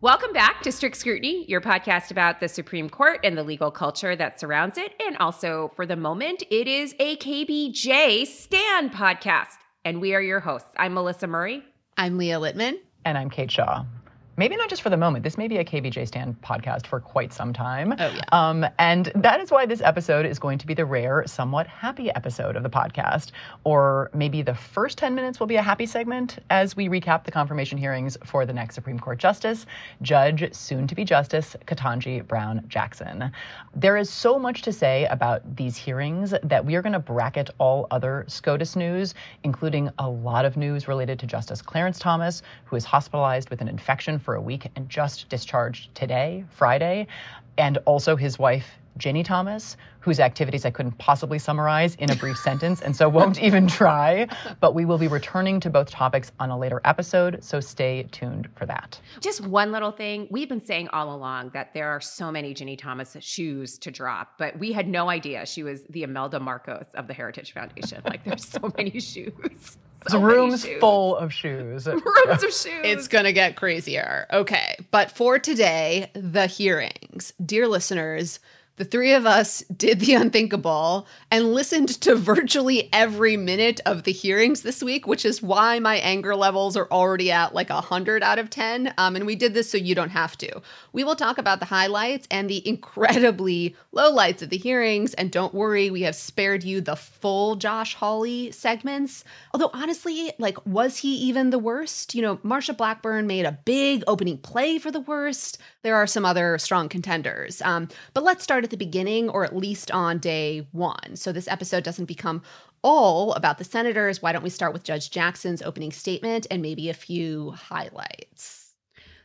Welcome back to Strict Scrutiny, your podcast about the Supreme Court and the legal culture that surrounds it. And also, for the moment, it is a KBJ Stand podcast. And we are your hosts. I'm Melissa Murray. I'm Leah Littman. And I'm Kate Shaw maybe not just for the moment. This may be a KBJ Stand podcast for quite some time. Oh, yeah. Um, and that is why this episode is going to be the rare, somewhat happy episode of the podcast. Or maybe the first 10 minutes will be a happy segment as we recap the confirmation hearings for the next Supreme Court Justice, Judge, soon to be Justice, Ketanji Brown Jackson. There is so much to say about these hearings that we are going to bracket all other SCOTUS news, including a lot of news related to Justice Clarence Thomas, who is hospitalized with an infection for a week and just discharged today, Friday, and also his wife, Ginni Thomas, whose activities I couldn't possibly summarize in a brief sentence, and so won't even try. But we will be returning to both topics on a later episode, so stay tuned for that. Just one little thing. We've been saying all along that there are so many Ginni Thomas shoes to drop, but we had no idea she was the Imelda Marcos of the Heritage Foundation. Like, there's so many shoes. So rooms full of shoes. rooms of shoes. It's going to get crazier. Okay. But for today, the hearings. Dear listeners, the three of us did the unthinkable and listened to virtually every minute of the hearings this week, which is why my anger levels are already at like 100 out of 10. Um, and we did this so you don't have to. We will talk about the highlights and the incredibly lowlights of the hearings. And don't worry, we have spared you the full Josh Hawley segments. Although, honestly, like, was he even the worst? You know, Marsha Blackburn made a big opening play for the worst. There are some other strong contenders. Um, but let's start at the beginning, or at least on day one. So this episode doesn't become all about the senators. Why don't we start with Judge Jackson's opening statement and maybe a few highlights?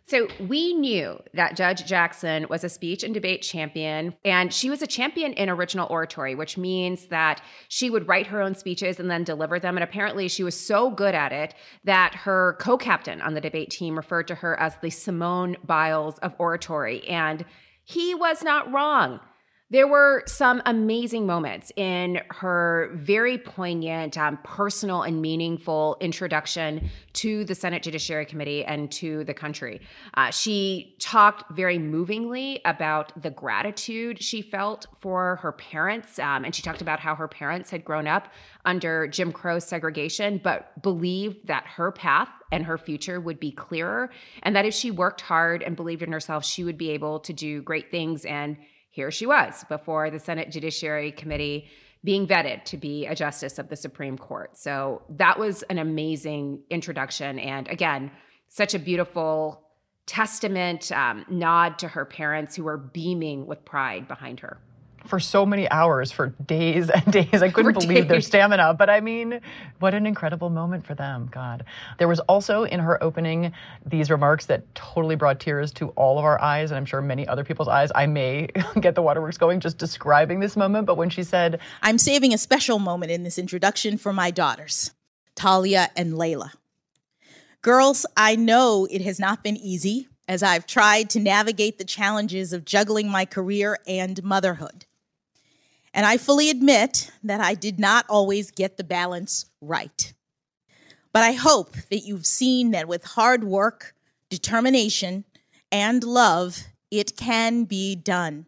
So we knew that Judge Jackson was a speech and debate champion, and she was a champion in original oratory, which means that she would write her own speeches and then deliver them. And apparently, she was so good at it that her co captain on the debate team referred to her as the Simone Biles of oratory. And he was not wrong. There were some amazing moments in her very poignant, um, personal, and meaningful introduction to the Senate Judiciary Committee and to the country. Uh, she talked very movingly about the gratitude she felt for her parents, um, and she talked about how her parents had grown up under Jim Crow segregation, but believed that her path and her future would be clearer, and that if she worked hard and believed in herself, she would be able to do great things and here she was before the Senate Judiciary Committee being vetted to be a justice of the Supreme Court. So that was an amazing introduction. And again, such a beautiful testament, um, nod to her parents who were beaming with pride behind her for so many hours, for days and days. I couldn't believe days. their stamina. But I mean, what an incredible moment for them. God. There was also in her opening these remarks that totally brought tears to all of our eyes, and I'm sure many other people's eyes. I may get the waterworks going just describing this moment. But when she said, I'm saving a special moment in this introduction for my daughters, Talia and Layla. Girls, I know it has not been easy as I've tried to navigate the challenges of juggling my career and motherhood. And I fully admit that I did not always get the balance right. But I hope that you've seen that with hard work, determination, and love, it can be done.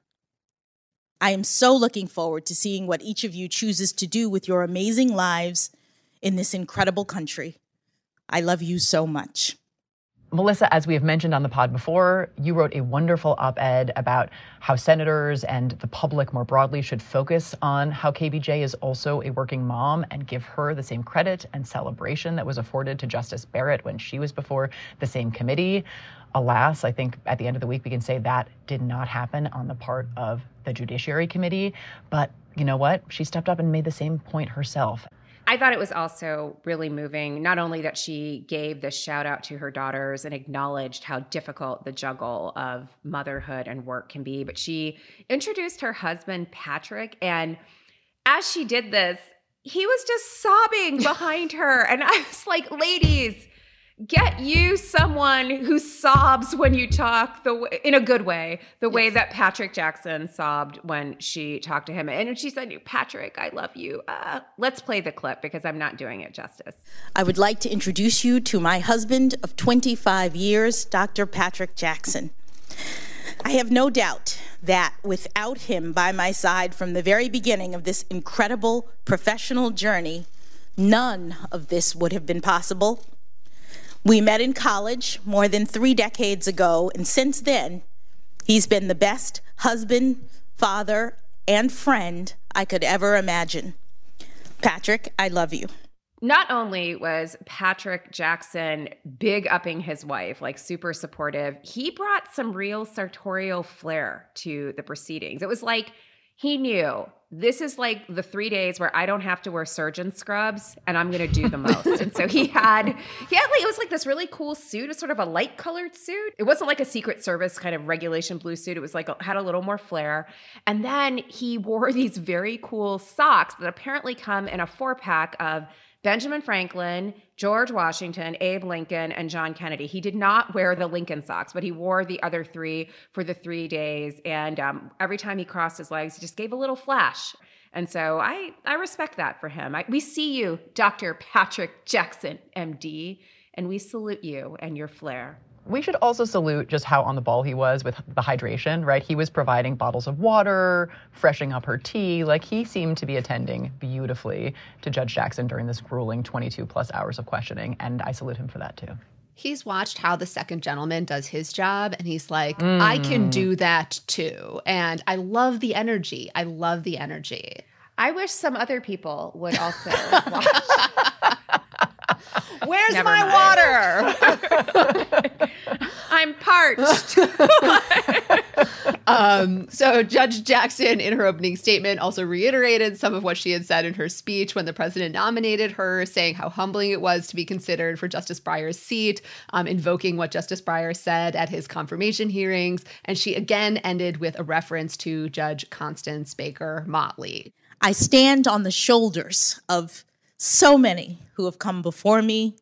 I am so looking forward to seeing what each of you chooses to do with your amazing lives in this incredible country. I love you so much. Melissa, as we have mentioned on the pod before, you wrote a wonderful op ed about how senators and the public more broadly should focus on how KBJ is also a working mom and give her the same credit and celebration that was afforded to Justice Barrett when she was before the same committee. Alas, I think at the end of the week, we can say that did not happen on the part of the Judiciary Committee. But you know what? She stepped up and made the same point herself. I thought it was also really moving, not only that she gave this shout out to her daughters and acknowledged how difficult the juggle of motherhood and work can be, but she introduced her husband, Patrick. And as she did this, he was just sobbing behind her. And I was like, ladies, get you someone who sobs when you talk the way, in a good way the yes. way that patrick jackson sobbed when she talked to him. And she said patrick i love you. Uh, let's play the clip because i'm not doing it justice. I would like to introduce you to my husband of 25 years dr patrick jackson. I have no doubt that without him by my side from the very beginning of this incredible professional journey, none of this would have been possible we met in college more than three decades ago, and since then, he's been the best husband, father, and friend I could ever imagine. Patrick, I love you. Not only was Patrick Jackson big upping his wife, like super supportive, he brought some real sartorial flair to the proceedings. It was like he knew this is like the three days where I don't have to wear surgeon scrubs and I'm gonna do the most. and so he had he had like it was like this really cool suit. It was sort of a light colored suit. It wasn't like a secret service kind of regulation blue suit. It was like had a little more flair. And then he wore these very cool socks that apparently come in a four pack of Benjamin Franklin, George Washington, Abe Lincoln, and John Kennedy. He did not wear the Lincoln socks, but he wore the other three for the three days. And um, every time he crossed his legs, he just gave a little flash. And so I, I respect that for him. I, we see you, Dr. Patrick Jackson, MD, and we salute you and your flair. We should also salute just how on the ball he was with the hydration, right? He was providing bottles of water, freshening up her tea. Like he seemed to be attending beautifully to Judge Jackson during this grueling 22 plus hours of questioning. And I salute him for that too. He's watched how the second gentleman does his job and he's like, mm. I can do that too. And I love the energy. I love the energy. I wish some other people would also watch. Where's Never my mind. water? I'm parched. um, so Judge Jackson, in her opening statement, also reiterated some of what she had said in her speech when the president nominated her, saying how humbling it was to be considered for Justice Breyer's seat, um, invoking what Justice Breyer said at his confirmation hearings. And she again ended with a reference to Judge Constance Baker Motley. I stand on the shoulders of so many who have come before me,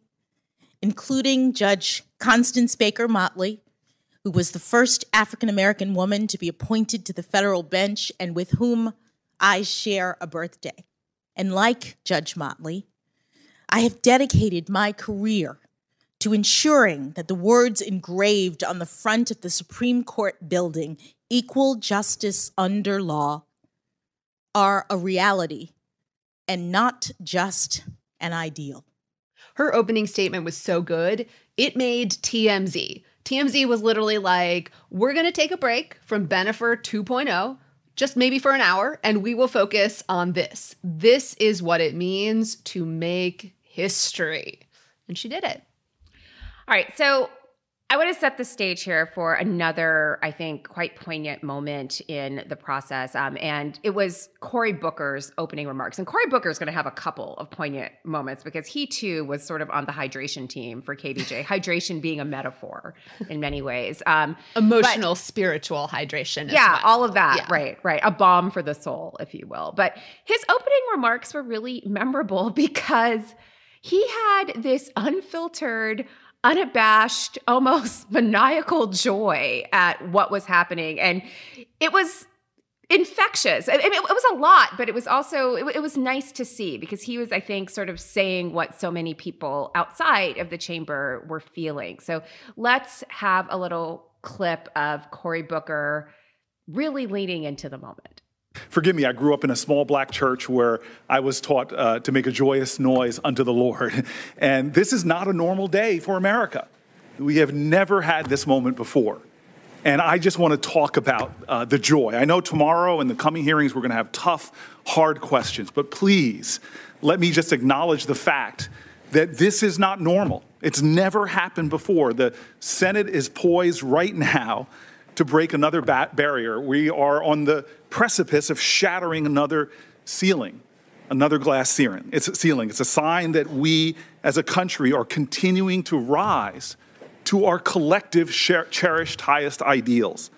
including Judge Constance Baker Motley, who was the first African American woman to be appointed to the federal bench and with whom I share a birthday. And like Judge Motley, I have dedicated my career to ensuring that the words engraved on the front of the Supreme Court building, equal justice under law, are a reality and not just an ideal. Her opening statement was so good, it made TMZ. TMZ was literally like, we're going to take a break from Bennifer 2.0, just maybe for an hour, and we will focus on this. This is what it means to make history. And she did it. All right. So I want to set the stage here for another, I think, quite poignant moment in the process. Um, and it was Cory Booker's opening remarks. And Cory Booker is going to have a couple of poignant moments because he too was sort of on the hydration team for KBJ, hydration being a metaphor in many ways. Um, Emotional, but, spiritual hydration. Yeah, well. all of that. Yeah. Right, right. A balm for the soul, if you will. But his opening remarks were really memorable because he had this unfiltered, unabashed, almost maniacal joy at what was happening. And it was infectious. I mean, it, was a lot, but it was also it, was nice to see because he was, I think, sort of saying what so many people outside of the chamber were feeling. So let's have a little clip of Cory Booker really leaning into the moment. Forgive me, I grew up in a small black church where I was taught uh, to make a joyous noise unto the Lord. And this is not a normal day for America. We have never had this moment before. And I just want to talk about uh, the joy. I know tomorrow in the coming hearings we're going to have tough, hard questions, but please let me just acknowledge the fact that this is not normal. It's never happened before. The Senate is poised right now to break another barrier. We are on the precipice of shattering another ceiling, another glass ceiling. It's a ceiling. It's a sign that we as a country are continuing to rise to our collective cherished highest ideals.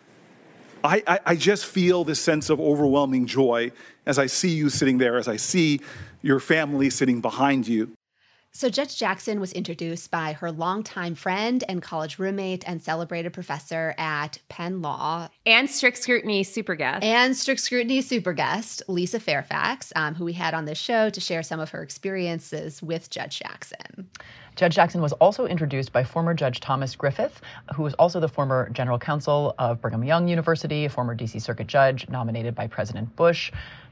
I, I, I just feel this sense of overwhelming joy as I see you sitting there, as I see your family sitting behind you. So, Judge Jackson was introduced by her longtime friend and college roommate and celebrated professor at Penn Law. And strict scrutiny super guest. And strict scrutiny super guest, Lisa Fairfax, um, who we had on this show to share some of her experiences with Judge Jackson. Judge Jackson was also introduced by former Judge Thomas Griffith, who was also the former general counsel of Brigham Young University, a former D.C. Circuit judge nominated by President Bush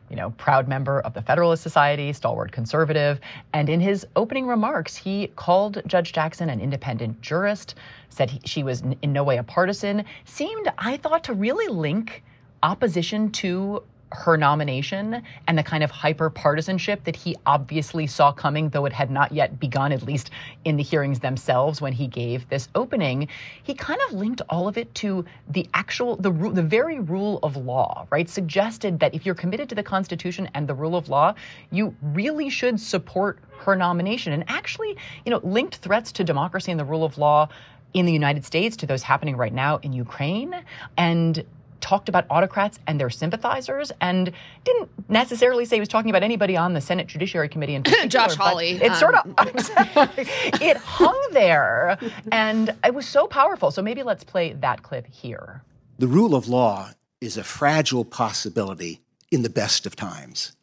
you know, proud member of the Federalist Society, stalwart conservative. And in his opening remarks, he called Judge Jackson an independent jurist, said he, she was in no way a partisan, seemed, I thought, to really link opposition to her nomination and the kind of hyper partisanship that he obviously saw coming, though it had not yet begun, at least in the hearings themselves when he gave this opening, he kind of linked all of it to the actual, the, the very rule of law, right? Suggested that if you're committed to the Constitution and the rule of law, you really should support her nomination. And actually, you know, linked threats to democracy and the rule of law in the United States to those happening right now in Ukraine. And talked about autocrats and their sympathizers and didn't necessarily say he was talking about anybody on the Senate Judiciary Committee in particular. Josh Hawley. It um. sort of it hung there and it was so powerful. So maybe let's play that clip here. The rule of law is a fragile possibility in the best of times.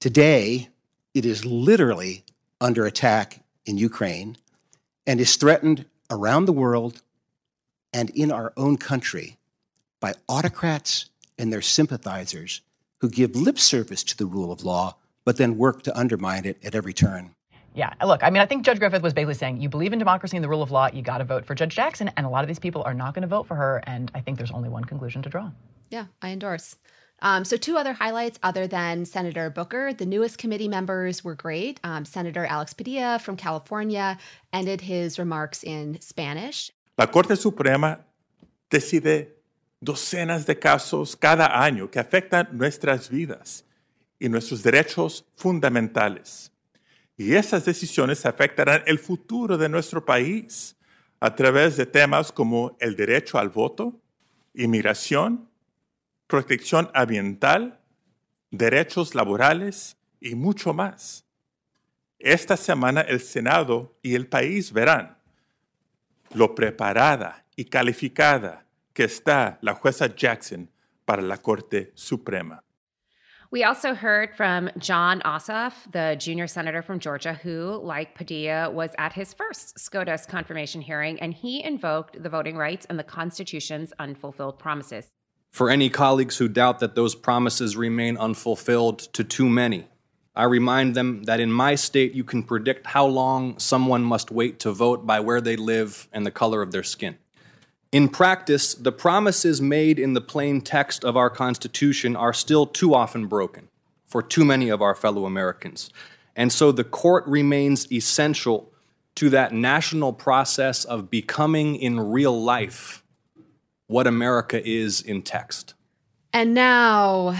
Today, it is literally under attack in Ukraine and is threatened around the world and in our own country by autocrats and their sympathizers who give lip service to the rule of law, but then work to undermine it at every turn. Yeah, look, I mean, I think Judge Griffith was basically saying, you believe in democracy and the rule of law, you got to vote for Judge Jackson. And a lot of these people are not going to vote for her. And I think there's only one conclusion to draw. Yeah, I endorse. Um, so, two other highlights other than Senator Booker. The newest committee members were great. Um, Senator Alex Padilla from California ended his remarks in Spanish. La Corte Suprema decide docenas de casos cada año que afectan nuestras vidas y nuestros derechos fundamentales. Y esas decisiones afectarán el futuro de nuestro país a través de temas como el derecho al voto, inmigración, protección ambiental, derechos laborales y mucho más. Esta semana el Senado y el país verán lo preparada y calificada que está la jueza Jackson para la Corte Suprema. We also heard from Jon Ossoff, the junior senator from Georgia, who, like Padilla, was at his first SCOTUS confirmation hearing, and he invoked the voting rights and the Constitution's unfulfilled promises. For any colleagues who doubt that those promises remain unfulfilled to too many, I remind them that in my state you can predict how long someone must wait to vote by where they live and the color of their skin. In practice, the promises made in the plain text of our Constitution are still too often broken for too many of our fellow Americans. And so the court remains essential to that national process of becoming in real life what America is in text. And now,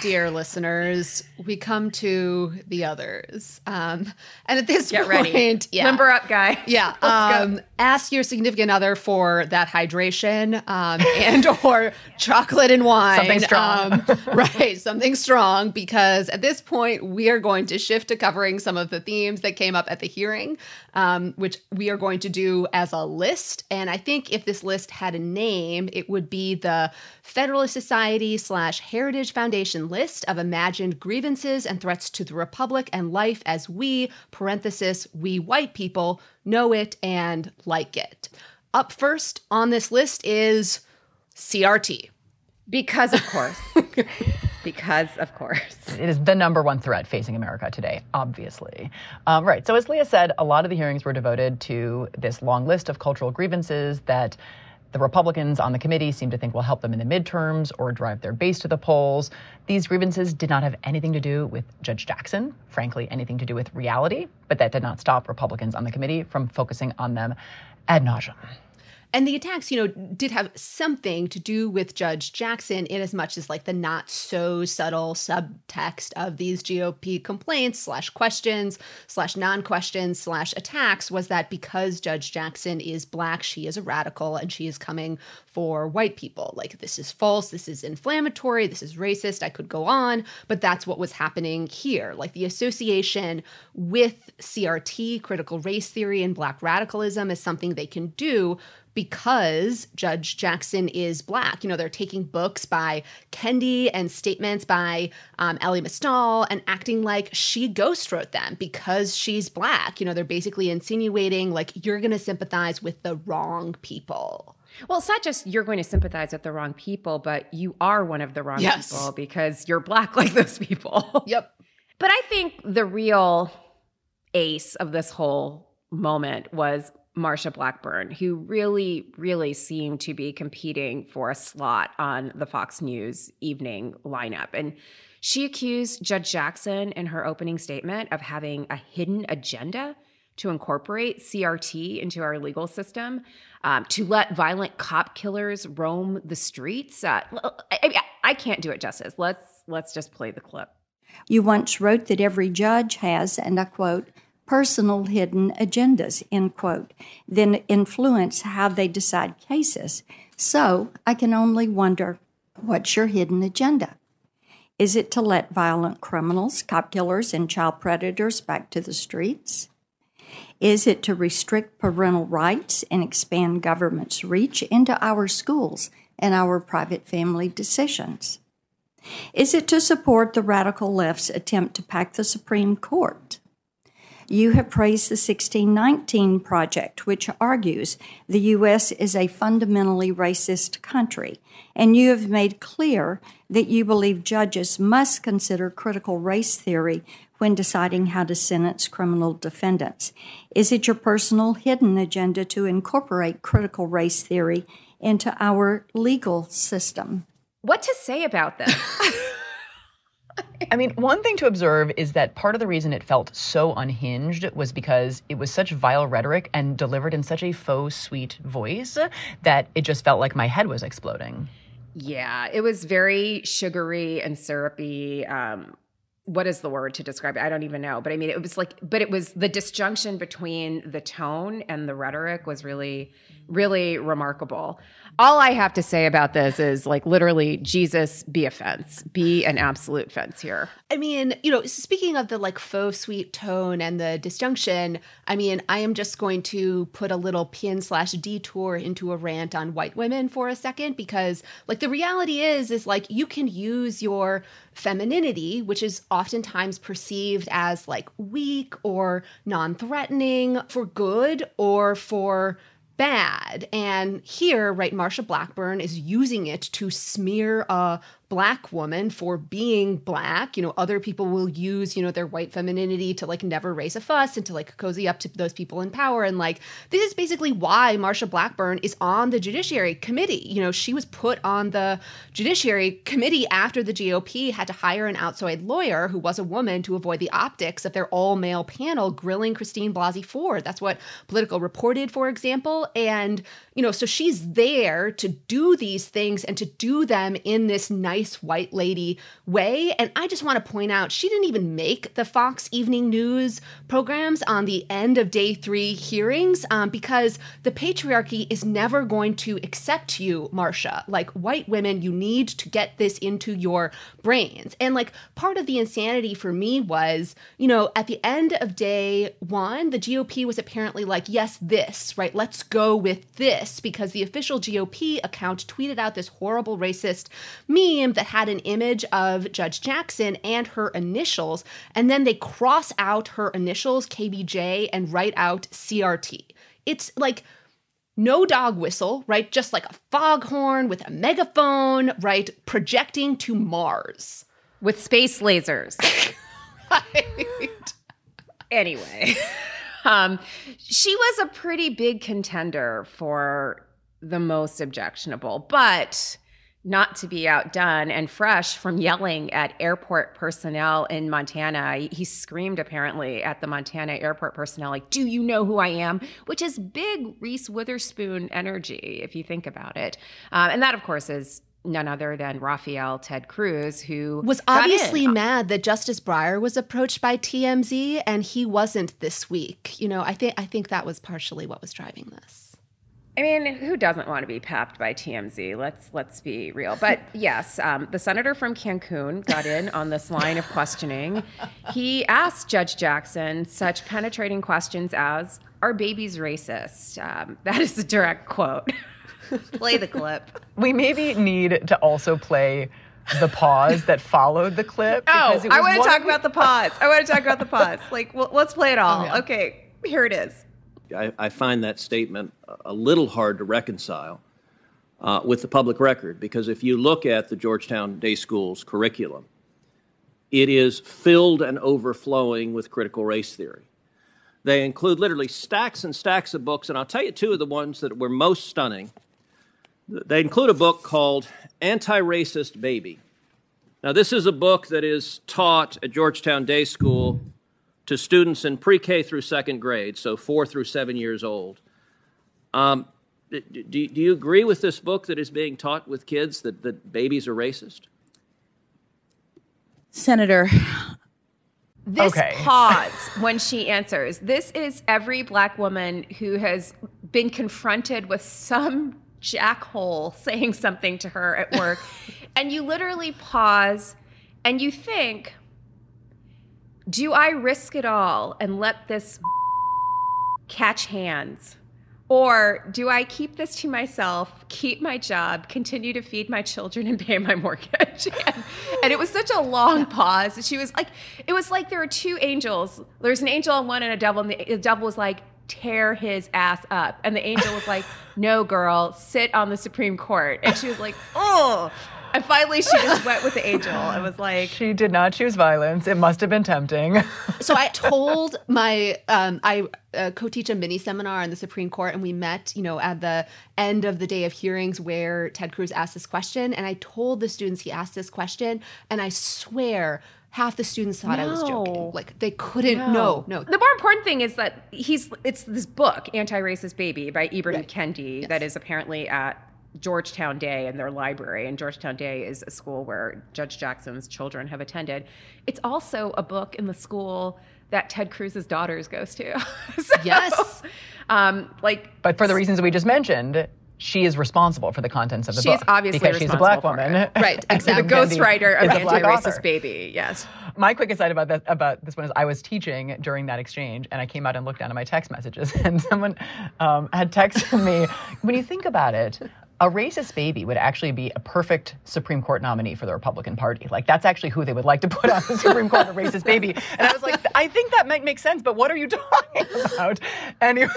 dear listeners, we come to the others. Um, and at this Get point, ready. yeah, Limber up, guy. Yeah. Um, ask your significant other for that hydration um, and or chocolate and wine. Something strong. Um, right. Something strong because at this point we are going to shift to covering some of the themes that came up at the hearing, um, which we are going to do as a list. And I think if this list had a name, it would be the Federalist Society slash Heritage Foundation list of imagined grievances and threats to the Republic and life as we, parenthesis, we white people, know it and like it. Up first on this list is CRT. Because, of course. because, of course. It is the number one threat facing America today, obviously. Um, right. So, as Leah said, a lot of the hearings were devoted to this long list of cultural grievances that the Republicans on the committee seem to think will help them in the midterms or drive their base to the polls. These grievances did not have anything to do with Judge Jackson, frankly, anything to do with reality, but that did not stop Republicans on the committee from focusing on them ad nauseum. And the attacks, you know, did have something to do with Judge Jackson in as much as like the not so subtle subtext of these GOP complaints slash questions slash non-questions slash attacks was that because Judge Jackson is black, she is a radical and she is coming for white people. Like this is false, this is inflammatory, this is racist. I could go on, but that's what was happening here. Like the association with CRT, critical race theory, and black radicalism is something they can do because Judge Jackson is black. You know, they're taking books by Kendi and statements by um, Elie Mystal and acting like she ghost wrote them because she's black. You know, they're basically insinuating like you're going to sympathize with the wrong people. Well, it's not just you're going to sympathize with the wrong people, but you are one of the wrong Yes. people because you're black like those people. Yep. But I think the real ace of this whole moment was Marsha Blackburn, who really, really seemed to be competing for a slot on the Fox News evening lineup. And she accused Judge Jackson in her opening statement of having a hidden agenda to incorporate CRT into our legal system, um, to let violent cop killers roam the streets. Uh, I, I- can't do it justice. Let's let's just play the clip. You once wrote that every judge has, and I quote, personal hidden agendas, end quote, then influence how they decide cases. So I can only wonder what's your hidden agenda? Is it to let violent criminals, cop killers, and child predators back to the streets? Is it to restrict parental rights and expand government's reach into our schools and our private family decisions? Is it to support the radical left's attempt to pack the Supreme Court? You have praised the 1619 Project, which argues the U.S. is a fundamentally racist country, and you have made clear that you believe judges must consider critical race theory when deciding how to sentence criminal defendants. Is it your personal hidden agenda to incorporate critical race theory into our legal system? What to say about this? I mean, one thing to observe is that part of the reason it felt so unhinged was because it was such vile rhetoric and delivered in such a faux sweet voice that it just felt like my head was exploding. Yeah, it was very sugary and syrupy. Um, what is the word to describe it? I don't even know. But I mean, it was like, but it was the disjunction between the tone and the rhetoric was really, really remarkable. All I have to say about this is like literally, Jesus, be a fence, be an absolute fence here. I mean, you know, speaking of the like faux sweet tone and the disjunction, I mean, I am just going to put a little pin slash detour into a rant on white women for a second because, like, the reality is, is like you can use your femininity, which is oftentimes perceived as like weak or non threatening for good or for bad. And here, right, Marsha Blackburn is using it to smear a black woman for being black. You know, other people will use, you know, their white femininity to like never raise a fuss and to like cozy up to those people in power. And like, this is basically why Marsha Blackburn is on the Judiciary Committee. You know, she was put on the Judiciary Committee after the GOP had to hire an outside lawyer who was a woman to avoid the optics of their all male panel grilling Christine Blasey Ford. That's what Politico reported, for example. And, you know, so she's there to do these things and to do them in this nice white lady way. And I just want to point out, she didn't even make the Fox Evening News programs on the end of day three hearings um, because the patriarchy is never going to accept you, Marsha. Like white women, you need to get this into your brains. And like part of the insanity for me was, you know, at the end of day one, the GOP was apparently like, yes, this, right? Let's go with this because the official GOP account tweeted out this horrible racist meme that had an image of Judge Jackson and her initials, and then they cross out her initials, KBJ, and write out CRT. It's like, no dog whistle, right? Just like a foghorn with a megaphone, right? Projecting to Mars. with space lasers. right. Anyway, um, she was a pretty big contender for the most objectionable, but not to be outdone and fresh from yelling at airport personnel in Montana. He, screamed apparently at the Montana airport personnel, like, Do you know who I am? Which is big Reese Witherspoon energy, if you think about it. Um, and that, of course, is none other than Raphael Ted Cruz, who Was obviously mad that Justice Breyer was approached by TMZ and he wasn't this week. You know, I think I think that was partially what was driving this. I mean, who doesn't want to be papped by TMZ? Let's let's be real. But yes, um, the senator from Cancun got in on this line of questioning. He asked Judge Jackson such penetrating questions as, "Are babies racist?" Um, that is a direct quote. Play the clip. We maybe need to also play the pause that followed the clip. Oh, because it I want to talk of about the pause. I want to talk about the pause. Like, well, let's play it all. Oh, yeah. Okay, here it is. I, I find that statement a little hard to reconcile uh, with the public record because if you look at the Georgetown Day School's curriculum, it is filled and overflowing with critical race theory. They include literally stacks and stacks of books, and I'll tell you two of the ones that were most stunning. They include a book called Anti Racist Baby. Now, this is a book that is taught at Georgetown Day School to students in pre K through second grade, so four through seven years old. Um, do, do do you agree with this book that is being taught with kids that, that babies are racist? Senator, This Okay. pause when she answers. This is every black woman who has been confronted with some jackhole saying something to her at work. and you literally pause and you think, do I risk it all and let this catch hands? Or do I keep this to myself, keep my job, continue to feed my children and pay my mortgage? and, and it was such a long pause. She was like, it was like there were two angels. There's an angel on one and a devil, and the, the devil was like, tear his ass up. And the angel was like, no, girl, sit on the Supreme Court. And she was like, oh. And finally, she just went with the angel. It was like, She did not choose violence. It must have been tempting. So I told my um, I uh, co-teach a mini seminar on the Supreme Court, and we met, you know, at the end of the day of hearings where Ted Cruz asked this question, and I told the students he asked this question, and I swear half the students thought I was joking, like they couldn't. No, no. The more important thing is that he's it's this book, Anti-Racist Baby by Ibram Right. Kendi, that is apparently at Georgetown Day in their library. And Georgetown Day is a school where Judge Jackson's children have attended. It's also a book in the school that Ted Cruz's daughters goes to. So, Yes. Um, like But for the reasons we just mentioned, she is responsible for the contents of the She's book. obviously because she's a black woman. Right, exactly. the ghostwriter of is Anti-Racist. Baby. Yes. My quick aside about that about this one is I was teaching during that exchange, and I came out and looked down at my text messages, and someone um, had texted me. When you think about it, a racist baby would actually be a perfect Supreme Court nominee for the Republican Party. Like that's actually who they would like to put on the Supreme Court, a racist baby. And I was like, I think that might make sense, but what are you talking about? Anyway,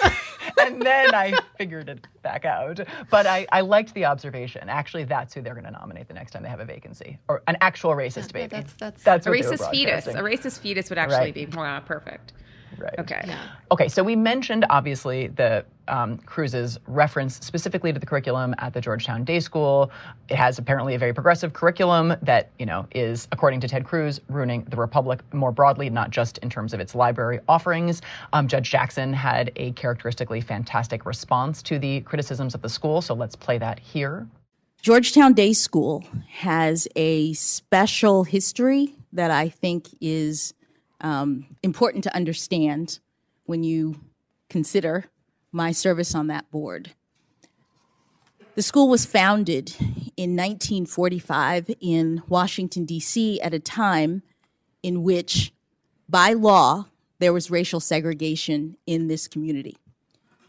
and then I figured it back out. But I, I liked the observation. Actually, that's who they're going to nominate the next time they have a vacancy, or an actual racist baby. that's- that's- that's A what they were racist fetus. A racist fetus would actually Right. be more perfect. Right. Okay. Okay, so we mentioned obviously the um, Cruz's reference specifically to the curriculum at the Georgetown Day School. It has apparently a very progressive curriculum that you know is, according to Ted Cruz, ruining the republic more broadly, not just in terms of its library offerings. Um, Judge Jackson had a characteristically fantastic response to the criticisms of the school, so let's play that here. Georgetown Day School has a special history that I think is um, important to understand when you consider my service on that board. The school was founded in 1945 in Washington, D.C., at a time in which, by law, there was racial segregation in this community.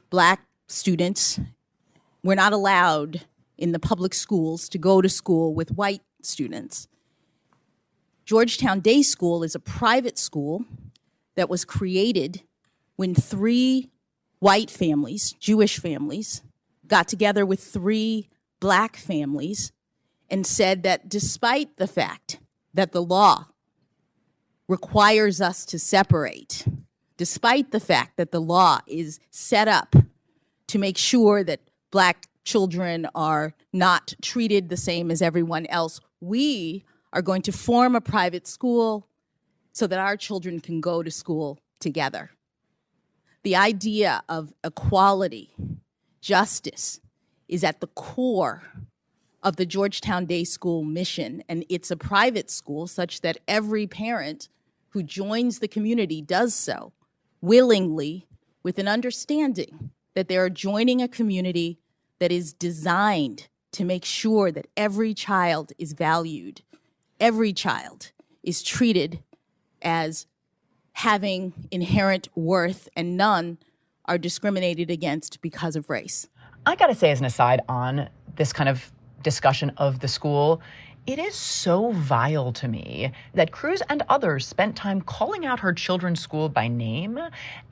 Black students were not allowed in the public schools to go to school with white students. Georgetown Day School is a private school that was created when three white families, Jewish families, got together with three black families and said that despite the fact that the law requires us to separate, despite the fact that the law is set up to make sure that black children are not treated the same as everyone else, we are going to form a private school so that our children can go to school together. The idea of equality, justice, is at the core of the Georgetown Day School mission, and it's a private school such that every parent who joins the community does so willingly with an understanding that they are joining a community that is designed to make sure that every child is valued, every child is treated as having inherent worth, and none are discriminated against because of race. I got to say, as an aside on this kind of discussion of the school, it is so vile to me that Cruz and others spent time calling out her children's school by name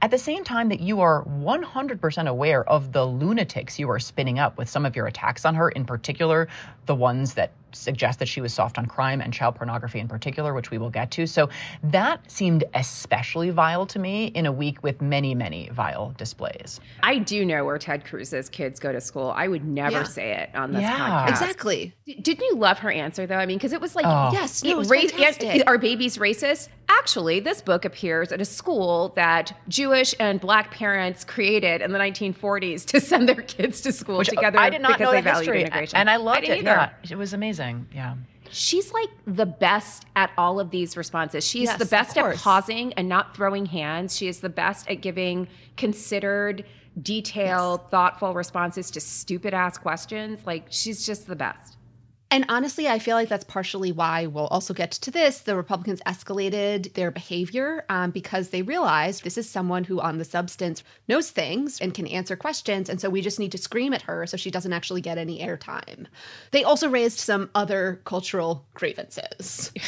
at the same time that you are 100% aware of the lunatics you are spinning up with some of your attacks on her, in particular, the ones that suggest that she was soft on crime and child pornography in particular, which we will get to. So that seemed especially vile to me in a week with many, many vile displays. I do know where Ted Cruz's kids go to school. I would never Yeah. say it on this Yeah. podcast. Exactly. D- Didn't you love her answer though? I mean, because it was like, Oh. Yes, no, it it was ra- fantastic. are babies racist? Actually, this book appears at a school that Jewish and black parents created in the 1940s to send their kids to school Which uh, together I did not know they the valued history, integration. and I loved didn't it. either. Yeah, it was amazing. Yeah. She's like the best at all of these responses. She's Yes, the best at pausing and not throwing hands. She is the best at giving considered, detailed, thoughtful responses to stupid ass questions. Like she's just the best. And honestly, I feel like that's partially why we'll also get to this. The Republicans escalated their behavior um, because they realized this is someone who, on the substance, knows things and can answer questions. And so we just need to scream at her so she doesn't actually get any airtime. They also raised some other cultural grievances.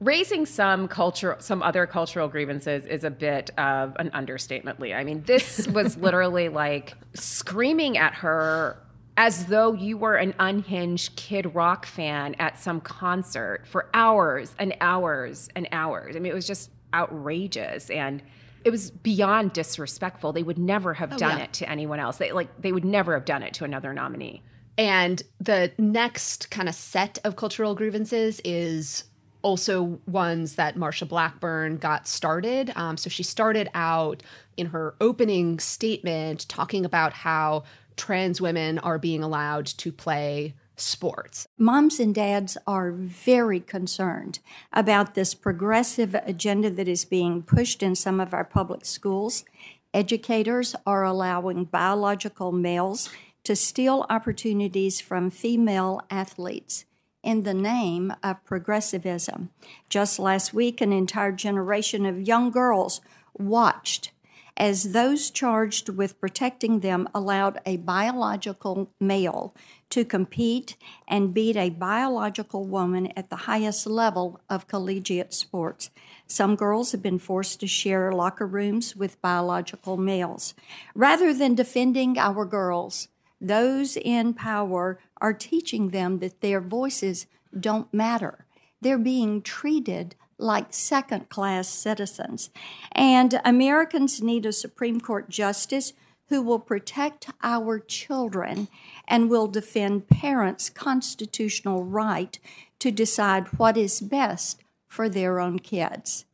Raising some culture, some other cultural grievances is a bit of an understatement, Lee. I mean, this was literally like screaming at her as though you were an unhinged Kid Rock fan at some concert for hours and hours and hours. I mean, it was just outrageous and it was beyond disrespectful. They would never have done yeah. it to anyone else. They like they would never have done it to another nominee. And the next kind of set of cultural grievances is also ones that Marsha Blackburn got started. Um, so she started out in her opening statement talking about how trans women are being allowed to play sports. Moms and dads are very concerned about this progressive agenda that is being pushed in some of our public schools. Educators are allowing biological males to steal opportunities from female athletes in the name of progressivism. Just last week, an entire generation of young girls watched as those charged with protecting them allowed a biological male to compete and beat a biological woman at the highest level of collegiate sports. Some girls have been forced to share locker rooms with biological males. Rather than defending our girls, those in power are teaching them that their voices don't matter. They're being treated like second class citizens. And Americans need a Supreme Court justice who will protect our children and will defend parents' constitutional right to decide what is best for their own kids.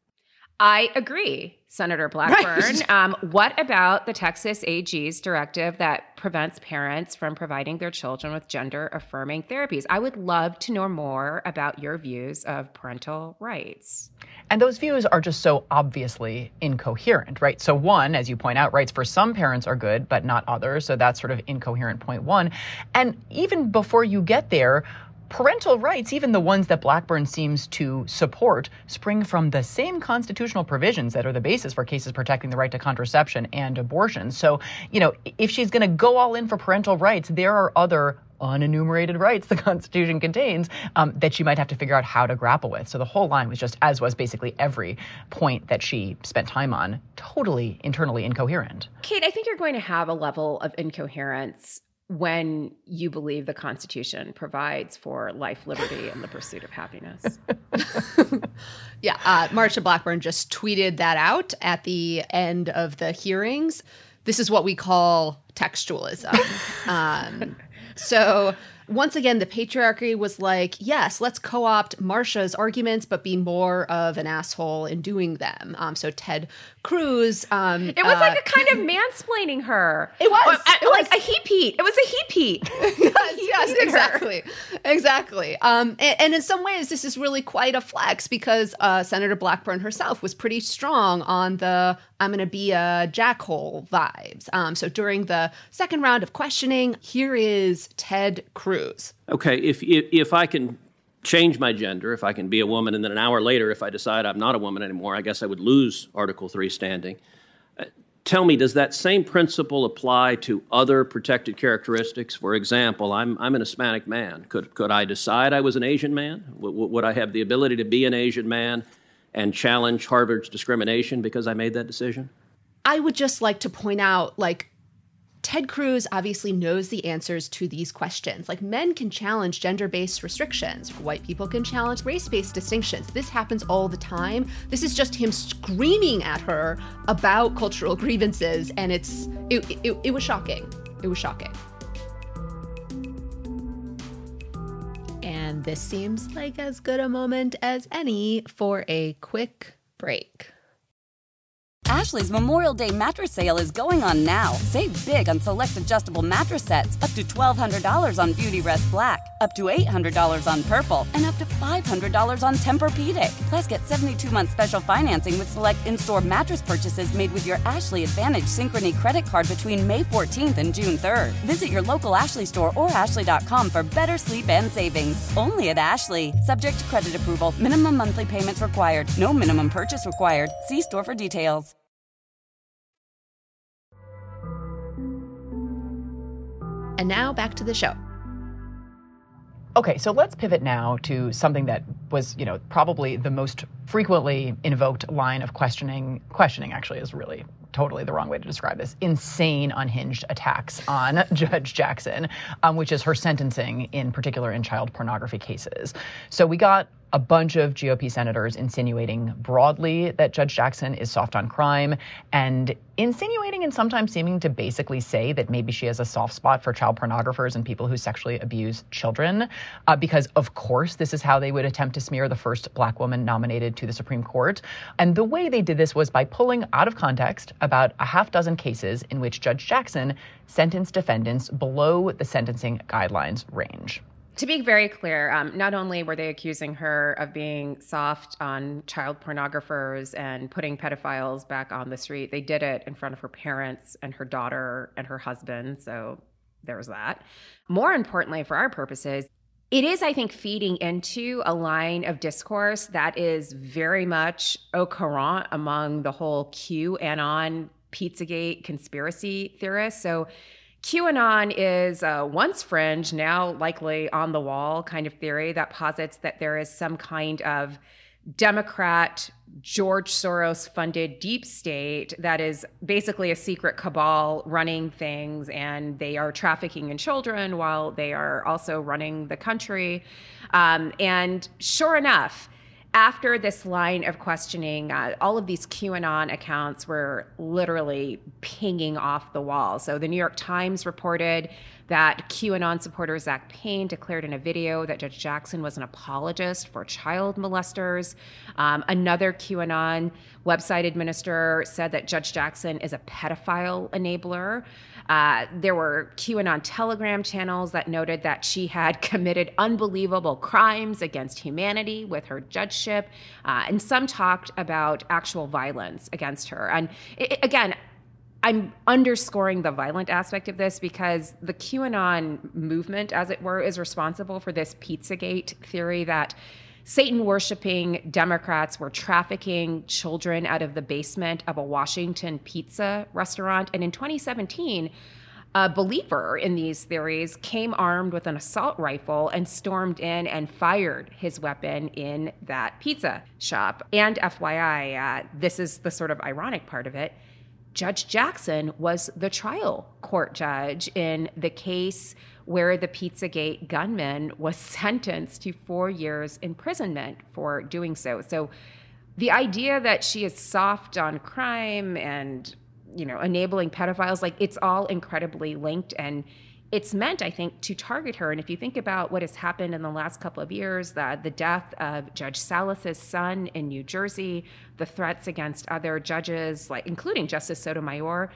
I agree, Senator Blackburn. Um, what about the Texas AG's directive that prevents parents from providing their children with gender affirming therapies? I would love to know more about your views of parental rights. And those views are just so obviously incoherent, right? So, one, as you point out, rights for some parents are good, but not others. So, that's sort of incoherent point one. And even before you get there, parental rights, even the ones that Blackburn seems to support, spring from the same constitutional provisions that are the basis for cases protecting the right to contraception and abortion. So, you know, if she's going to go all in for parental rights, there are other unenumerated rights the Constitution contains um, that she might have to figure out how to grapple with. So the whole line was just, as was basically every point that she spent time on, totally internally incoherent. Kate, I think you're going to have a level of incoherence when you believe the Constitution provides for life, liberty, and the pursuit of happiness. yeah, uh, Marsha Blackburn just tweeted that out at the end of the hearings. This is what we call textualism. um, so once again, the patriarchy was like, yes, let's co opt Marsha's arguments, but be more of an asshole in doing them. Um, so Ted Cruz. Um, it was uh, like a kind of mansplaining her. It was. Uh, it like was. a heap heat. It was a heap heat. yes, yes, exactly. Exactly. Um, and, and, in some ways, this is really quite a flex because uh, Senator Blackburn herself was pretty strong on the I'm going to be a jackhole vibes. Um, so during the second round of questioning, here is Ted Cruz. Okay, if, if, if I can change my gender, if I can be a woman, and then an hour later, if I decide I'm not a woman anymore, I guess I would lose Article 3 standing. Uh, tell me, does that same principle apply to other protected characteristics? For example, I'm, I'm an Hispanic man. Could, could I decide I was an Asian man? W- would I have the ability to be an Asian man and challenge Harvard's discrimination because I made that decision? I would just like to point out, like, Ted Cruz obviously knows the answers to these questions. Like, men can challenge gender based restrictions, white people can challenge race based distinctions. This happens all the time. This is just him screaming at her about cultural grievances, and it's it, it, it was shocking. It was shocking. And this seems like as good a moment as any for a quick break. Ashley's Memorial Day mattress sale is going on now. Save big on select adjustable mattress sets, up to $1,200 on Beautyrest Black, up to $800 on Purple, and up to $500 on Tempur-Pedic. Plus, get 72-month special financing with select in-store mattress purchases made with your Ashley Advantage Synchrony credit card between May 14th and June 3rd. Visit your local Ashley store or ashley.com for better sleep and savings. Only at Ashley. Subject to credit approval. Minimum monthly payments required. No minimum purchase required. See store for details. And now back to the show. Okay, so let's pivot now to something that was, you know, probably the most frequently invoked line of questioning. Questioning actually is really totally the wrong way to describe this. Insane, unhinged attacks on Judge Jackson, um, which is her sentencing in particular in child pornography cases. So we got a bunch of GOP senators insinuating broadly that Judge Jackson is soft on crime and insinuating and sometimes seeming to basically say that maybe she has a soft spot for child pornographers and people who sexually abuse children. Uh, because, of course, this is how they would attempt to smear the first black woman nominated to the Supreme Court. And the way they did this was by pulling out of context about a half dozen cases in which Judge Jackson sentenced defendants below the sentencing guidelines range to be very clear, um, not only were they accusing her of being soft on child pornographers and putting pedophiles back on the street, they did it in front of her parents and her daughter and her husband. So there was that. More importantly, for our purposes, it is, I think, feeding into a line of discourse that is very much au courant among the whole QAnon, Pizzagate conspiracy theorists. So QAnon is a once fringe, now likely on the wall kind of theory that posits that there is some kind of Democrat, George Soros funded deep state that is basically a secret cabal running things, and they are trafficking in children while they are also running the country. Um, and sure enough, after this line of questioning, uh, all of these QAnon accounts were literally pinging off the wall. So the New York Times reported that QAnon supporter Zach Payne declared in a video that Judge Jackson was an apologist for child molesters. Um, another QAnon website administrator said that Judge Jackson is a pedophile enabler. Uh, there were QAnon Telegram channels that noted that she had committed unbelievable crimes against humanity with her judgeship, uh, and some talked about actual violence against her. And it, again, I'm underscoring the violent aspect of this because the QAnon movement, as it were, is responsible for this Pizzagate theory that Satan worshiping Democrats were trafficking children out of the basement of a Washington pizza restaurant. And in 2017, a believer in these theories came armed with an assault rifle and stormed in and fired his weapon in that pizza shop. And FYI, uh, this is the sort of ironic part of it. Judge Jackson was the trial court judge in the case where the Pizzagate gunman was sentenced to four years imprisonment for doing so. So the idea that she is soft on crime and you know enabling pedophiles like it's all incredibly linked and it's meant, I think, to target her. And if you think about what has happened in the last couple of years, the, the death of Judge Salas's son in New Jersey, the threats against other judges, like including Justice Sotomayor,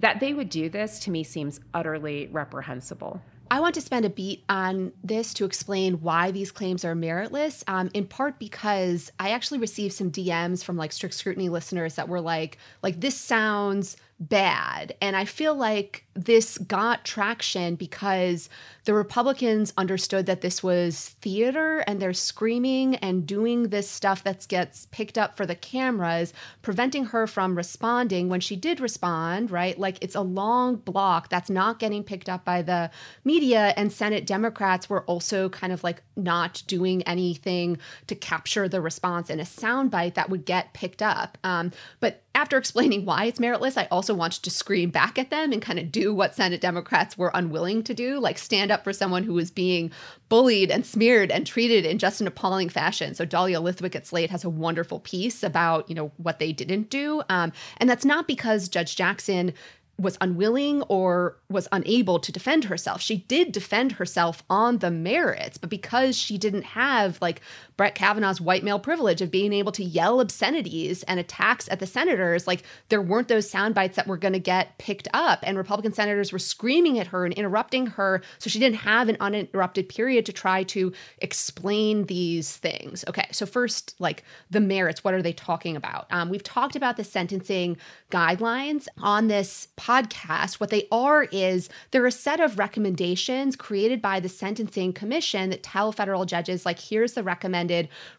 that they would do this to me seems utterly reprehensible. I want to spend a beat on this to explain why these claims are meritless, um, in part because I actually received some DMs from like strict scrutiny listeners that were like, like this sounds bad. And I feel like this got traction because the Republicans understood that this was theater and they're screaming and doing this stuff that gets picked up for the cameras, preventing her from responding when she did respond, right? Like it's a long block that's not getting picked up by the media. And Senate Democrats were also kind of like not doing anything to capture the response in a soundbite that would get picked up. Um, but after explaining why it's meritless, I also wanted to scream back at them and kind of do what Senate Democrats were unwilling to do, like stand up for someone who was being bullied and smeared and treated in just an appalling fashion. So Dahlia Lithwick at Slate has a wonderful piece about, you know, what they didn't do. Um, and that's not because Judge Jackson was unwilling or was unable to defend herself. She did defend herself on the merits, but because she didn't have like Brett Kavanaugh's white male privilege of being able to yell obscenities and attacks at the senators, like there weren't those sound bites that were going to get picked up. And Republican senators were screaming at her and interrupting her. So she didn't have an uninterrupted period to try to explain these things. Okay, so first, like the merits, what are they talking about? Um, we've talked about the sentencing guidelines on this podcast, what they are is they're a set of recommendations created by the Sentencing Commission that tell federal judges, like, here's the recommended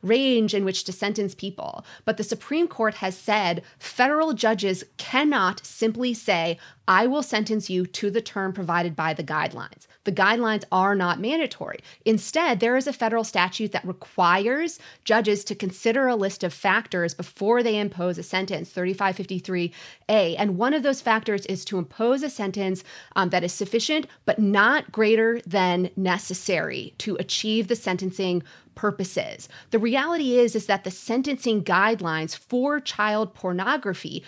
range in which to sentence people. But the Supreme Court has said federal judges cannot simply say, I will sentence you to the term provided by the guidelines. The guidelines are not mandatory. Instead, there is a federal statute that requires judges to consider a list of factors before they impose a sentence, 3553A. And one of those factors is to impose a sentence um, that is sufficient but not greater than necessary to achieve the sentencing purposes. The reality is is that the sentencing guidelines for child pornography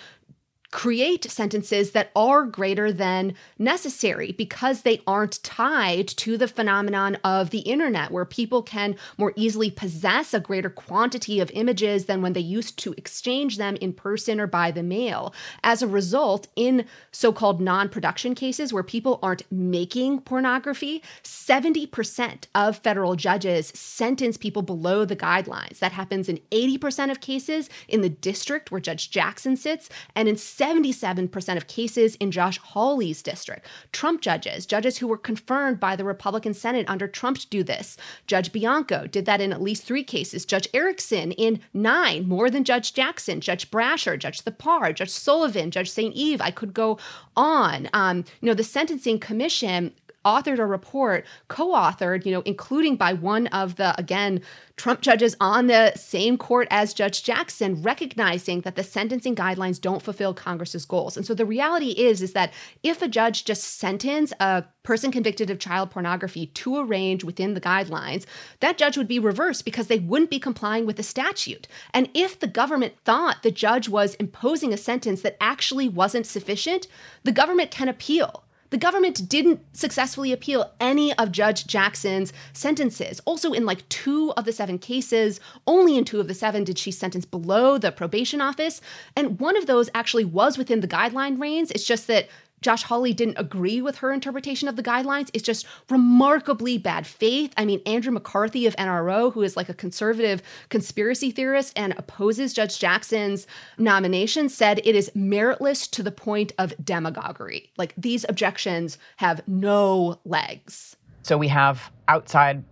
create sentences that are greater than necessary because they aren't tied to the phenomenon of the internet, where people can more easily possess a greater quantity of images than when they used to exchange them in person or by the mail. As a result, in so called non production cases where people aren't making pornography, 70% of federal judges sentence people below the guidelines. That happens in 80% of cases in the district where Judge Jackson sits, and in 77% of cases in Josh Hawley's district. Trump judges, judges who were confirmed by the Republican Senate under Trump do this. Judge Bianco did that in at least three cases. Judge Erickson in nine, more than Judge Jackson. Judge Brasher, Judge Thapar, Judge Sullivan, Judge St. Eve. I could go on. Um, you know, the Sentencing Commission authored a report, co-authored, you know, including by one of the again Trump judges on the same court as Judge Jackson, recognizing that the sentencing guidelines don't fulfill Congress's goals. And so the reality is is that if a judge just sentence a person convicted of child pornography to a range within the guidelines, that judge would be reversed because they wouldn't be complying with the statute. And if the government thought the judge was imposing a sentence that actually wasn't sufficient, the government can appeal. The government didn't successfully appeal any of Judge Jackson's sentences. Also, in like two of the seven cases, only in two of the seven did she sentence below the probation office. And one of those actually was within the guideline range. It's just that Josh Hawley didn't agree with her interpretation of the guidelines is just remarkably bad faith. I mean, Andrew McCarthy of NRO, who is like a conservative conspiracy theorist and opposes Judge Jackson's nomination, said it is meritless to the point of demagoguery. Like these objections have no legs. So we have outside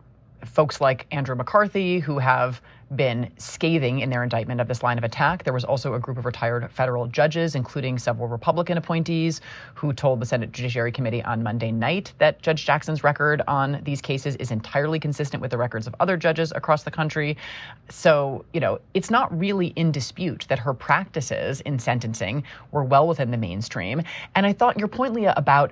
folks like Andrew McCarthy who have been scathing in their indictment of this line of attack. There was also a group of retired federal judges, including several Republican appointees, who told the Senate Judiciary Committee on Monday night that Judge Jackson's record on these cases is entirely consistent with the records of other judges across the country. So, you know, it's not really in dispute that her practices in sentencing were well within the mainstream. And I thought your point, Leah, about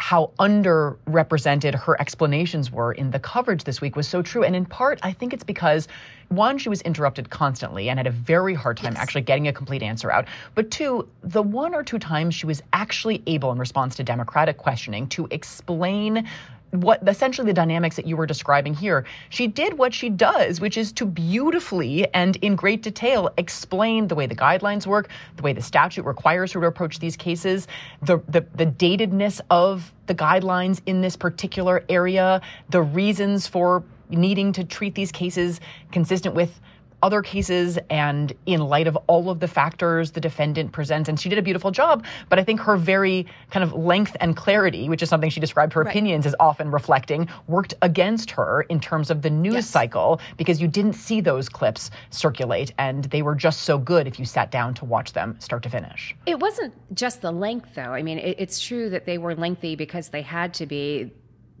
how underrepresented her explanations were in the coverage this week was so true. And in part, I think it's because one, she was interrupted constantly and had a very hard time yes. actually getting a complete answer out. But two, the one or two times she was actually able, in response to Democratic questioning, to explain what essentially the dynamics that you were describing here. She did what she does, which is to beautifully and in great detail explain the way the guidelines work, the way the statute requires her to approach these cases, the the, the datedness of the guidelines in this particular area, the reasons for needing to treat these cases consistent with other cases and in light of all of the factors the defendant presents. And she did a beautiful job, but I think her very kind of length and clarity, which is something she described her right. opinions as often reflecting, worked against her in terms of the news yes. cycle because you didn't see those clips circulate and they were just so good if you sat down to watch them start to finish. It wasn't just the length, though. I mean, it, it's true that they were lengthy because they had to be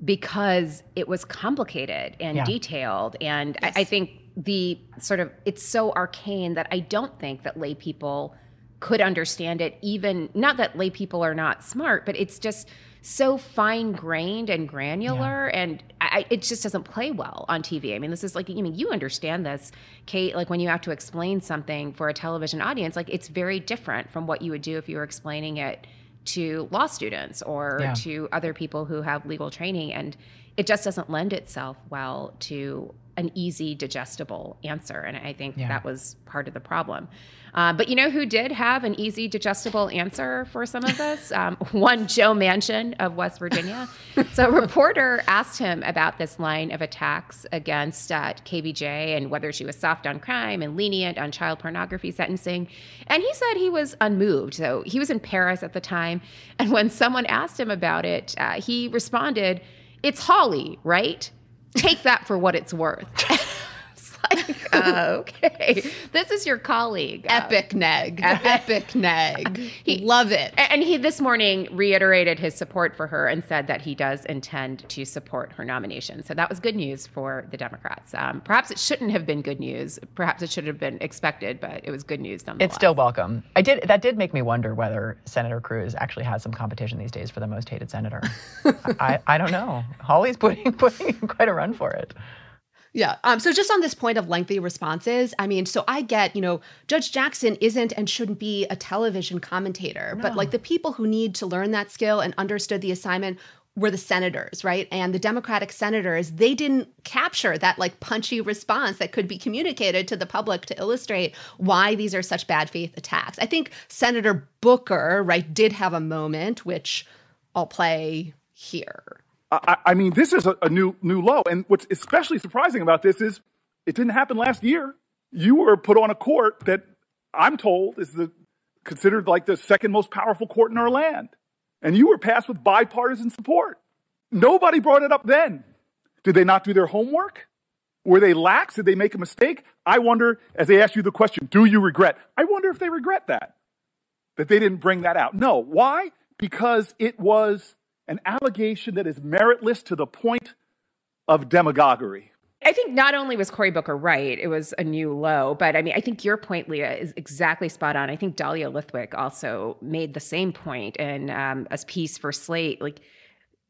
because it was complicated and yeah. detailed. And yes. I, I, think the sort of it's so arcane that I don't think that lay people could understand it even not that lay people are not smart but it's just so fine grained and granular yeah. and I, it just doesn't play well on TV. I mean, this is like, I mean, you understand this, Kate, like when you have to explain something for a television audience, like it's very different from what you would do if you were explaining it to law students or yeah. to other people who have legal training. And it just doesn't lend itself well to an easy, digestible answer. And I think yeah. that was part of the problem. Uh, but you know who did have an easy, digestible answer for some of this? Um, one Joe Manchin of West Virginia. so a reporter asked him about this line of attacks against uh, KBJ and whether she was soft on crime and lenient on child pornography sentencing. And he said he was unmoved. So he was in Paris at the time. And when someone asked him about it, uh, he responded, It's Hawley, right? Take that for what it's worth. like, uh, okay, this is your colleague. Uh, epic neg. Epic neg. He, Love it. And he this morning reiterated his support for her and said that he does intend to support her nomination. So that was good news for the Democrats. Um, perhaps it shouldn't have been good news. Perhaps it should have been expected, but it was good news nonetheless. It's still welcome. I did that did make me wonder whether Senator Cruz actually has some competition these days for the most hated senator. I, I don't know. Hawley's putting putting quite a run for it. Yeah. Um, so just on this point of lengthy responses, I mean, so I get, you know, Judge Jackson isn't and shouldn't be a television commentator, no. but like the people who need to learn that skill and understood the assignment were the senators, right? And the Democratic senators, they didn't capture that like punchy response that could be communicated to the public to illustrate why these are such bad faith attacks. I think Senator Booker, right, did have a moment, which I'll play here. I, I mean, this is a, a new new low. And what's especially surprising about this is it didn't happen last year. You were put on a court that I'm told is the considered like the second most powerful court in our land. And you were passed with bipartisan support. Nobody brought it up then. Did they not do their homework? Were they lax? Did they make a mistake? I wonder, as they ask you the question, do you regret? I wonder if they regret that, that they didn't bring that out. No. Why? Because it was an allegation that is meritless to the point of demagoguery. I think not only was Cory Booker right, it was a new low, but I mean, I think your point, Leah, is exactly spot on. I think Dahlia Lithwick also made the same point in um, a piece for Slate. Like,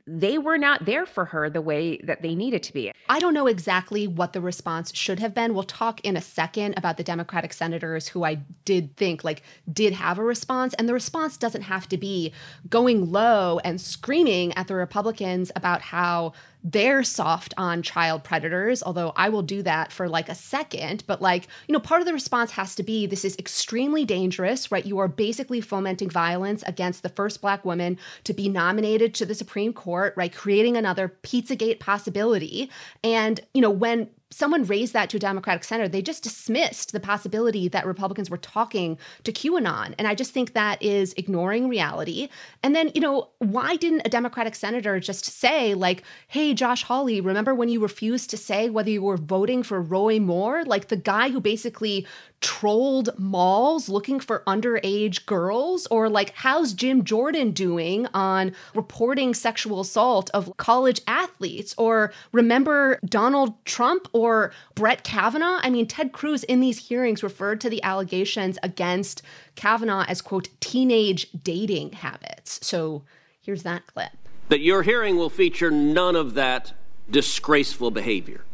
they were not there for her the way that they needed to be. I don't know exactly what the response should have been. We'll talk in a second about the Democratic senators who I did think like did have a response and the response doesn't have to be going low and screaming at the Republicans about how they're soft on child predators, although I will do that for like a second. But, like, you know, part of the response has to be this is extremely dangerous, right? You are basically fomenting violence against the first Black woman to be nominated to the Supreme Court, right? Creating another Pizzagate possibility. And, you know, when someone raised that to a Democratic senator, they just dismissed the possibility that Republicans were talking to QAnon. And I just think that is ignoring reality. And then, you know, why didn't a Democratic senator just say, like, hey, Josh Hawley, remember when you refused to say whether you were voting for Roy Moore? Like the guy who basically trolled malls looking for underage girls? Or like, how's Jim Jordan doing on reporting sexual assault of college athletes? Or remember Donald Trump or Brett Kavanaugh? I mean, Ted Cruz in these hearings referred to the allegations against Kavanaugh as, quote, teenage dating habits. So here's that clip. That your hearing will feature none of that disgraceful behavior.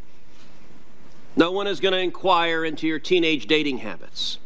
No one is going to inquire into your teenage dating habits.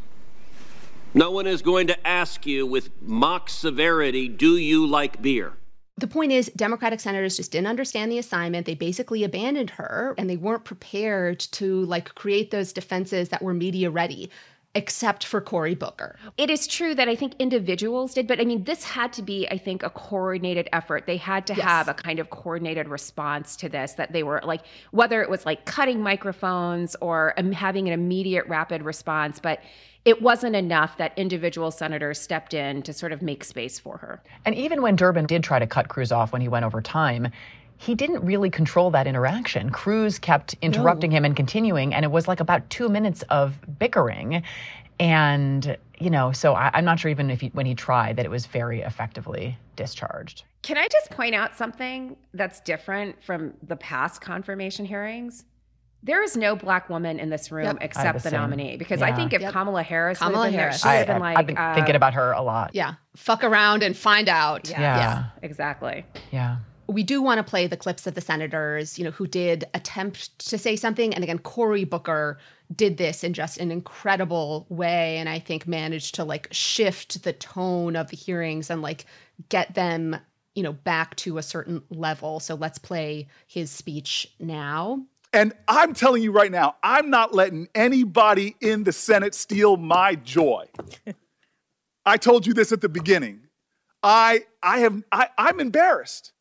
No one is going to ask you with mock severity, do you like beer? The point is, Democratic senators just didn't understand the assignment. They basically abandoned her and they weren't prepared to like create those defenses that were media ready except for Cory Booker. It is true that I think individuals did, but I mean, this had to be, I think, a coordinated effort. They had to Yes. have a kind of coordinated response to this, that they were like, whether it was like cutting microphones or um, having an immediate rapid response, but it wasn't enough that individual senators stepped in to sort of make space for her. And even when Durbin did try to cut Cruz off when he went over time, he didn't really control that interaction. Cruz kept interrupting him and continuing, and it was like about two minutes of bickering. And, you know, so I, I'm not sure even if he, when he tried that it was very effectively discharged. Can I just point out something that's different from the past confirmation hearings? There is no black woman in this room Yep. Except the the, nominee. Because I think if Yep. Kamala Harris Kamala would have been Harris. there, she would I, have been I- like, I've been uh, thinking about her a lot. Yeah. Fuck around and find out. Yes, Yeah. exactly. Yeah. We do want to play the clips of the senators, you know, who did attempt to say something. And again, Cory Booker did this in just an incredible way. And I think managed to like shift the tone of the hearings and like get them, you know, back to a certain level. So let's play his speech now. And I'm telling you right now, I'm not letting anybody in the Senate steal my joy. I told you this at the beginning. I I have I, I'm embarrassed.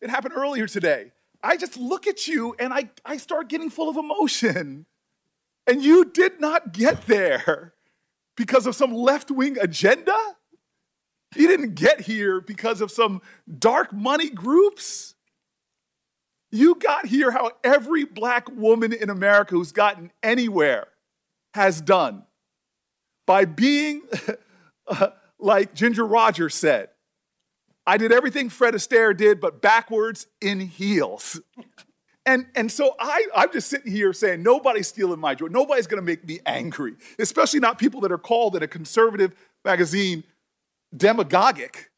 It happened earlier today. I just look at you and I, I start getting full of emotion. And you did not get there because of some left-wing agenda. You didn't get here because of some dark money groups. You got here how every black woman in America who's gotten anywhere has done by being, like Ginger Rogers said, I did everything Fred Astaire did, but backwards in heels. And, and so I, I'm just sitting here saying, nobody's stealing my joy. Nobody's gonna make me angry, especially not people that are called in a conservative magazine demagogic.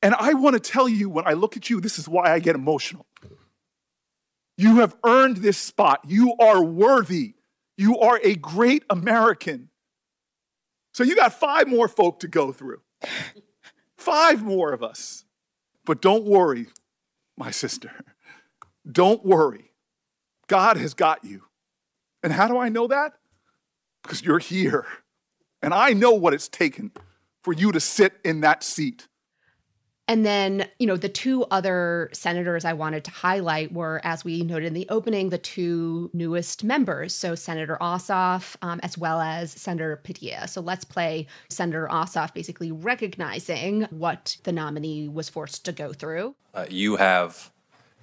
And I wanna tell you, when I look at you, this is why I get emotional. You have earned this spot. You are worthy. You are a great American. So you got five more folk to go through. Five more of us. But don't worry, my sister. Don't worry. God has got you. And how do I know that? Because you're here. And I know what it's taken for you to sit in that seat. And then, you know, the two other senators I wanted to highlight were, as we noted in the opening, the two newest members. So Senator Ossoff, um, as well as Senator Padilla. So let's play Senator Ossoff basically recognizing what the nominee was forced to go through. Uh, you have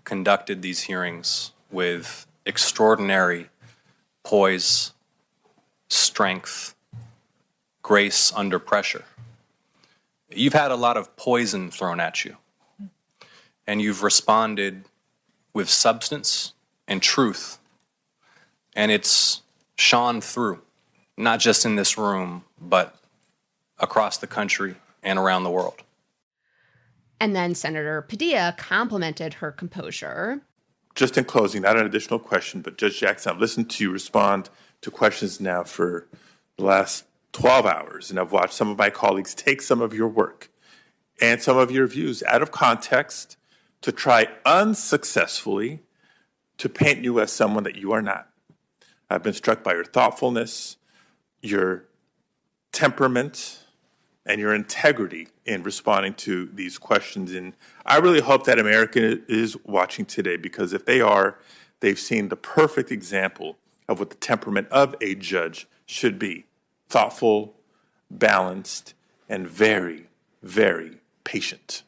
conducted these hearings with extraordinary poise, strength, grace under pressure. You've had a lot of poison thrown at you, and you've responded with substance and truth, and it's shone through, not just in this room, but across the country and around the world. And then Senator Padilla complimented her composure. Just in closing, not an additional question, but Judge Jackson, I've listened to you respond to questions now for the last 12 hours, and I've watched some of my colleagues take some of your work and some of your views out of context to try unsuccessfully to paint you as someone that you are not. I've been struck by your thoughtfulness, your temperament, and your integrity in responding to these questions. And I really hope that America is watching today because if they are, they've seen the perfect example of what the temperament of a judge should be thoughtful, balanced, and very, very patient.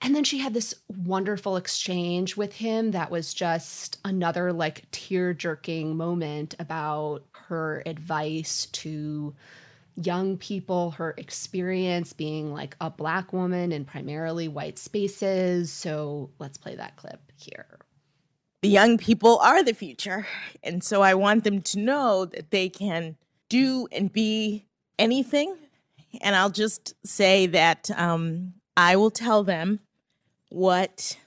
And then she had this wonderful exchange with him that was just another like tear jerking moment about her advice to young people, her experience being like a black woman in primarily white spaces. So let's play that clip here. The young people are the future. And so I want them to know that they can do and be anything. And I'll just say that um, I will tell them what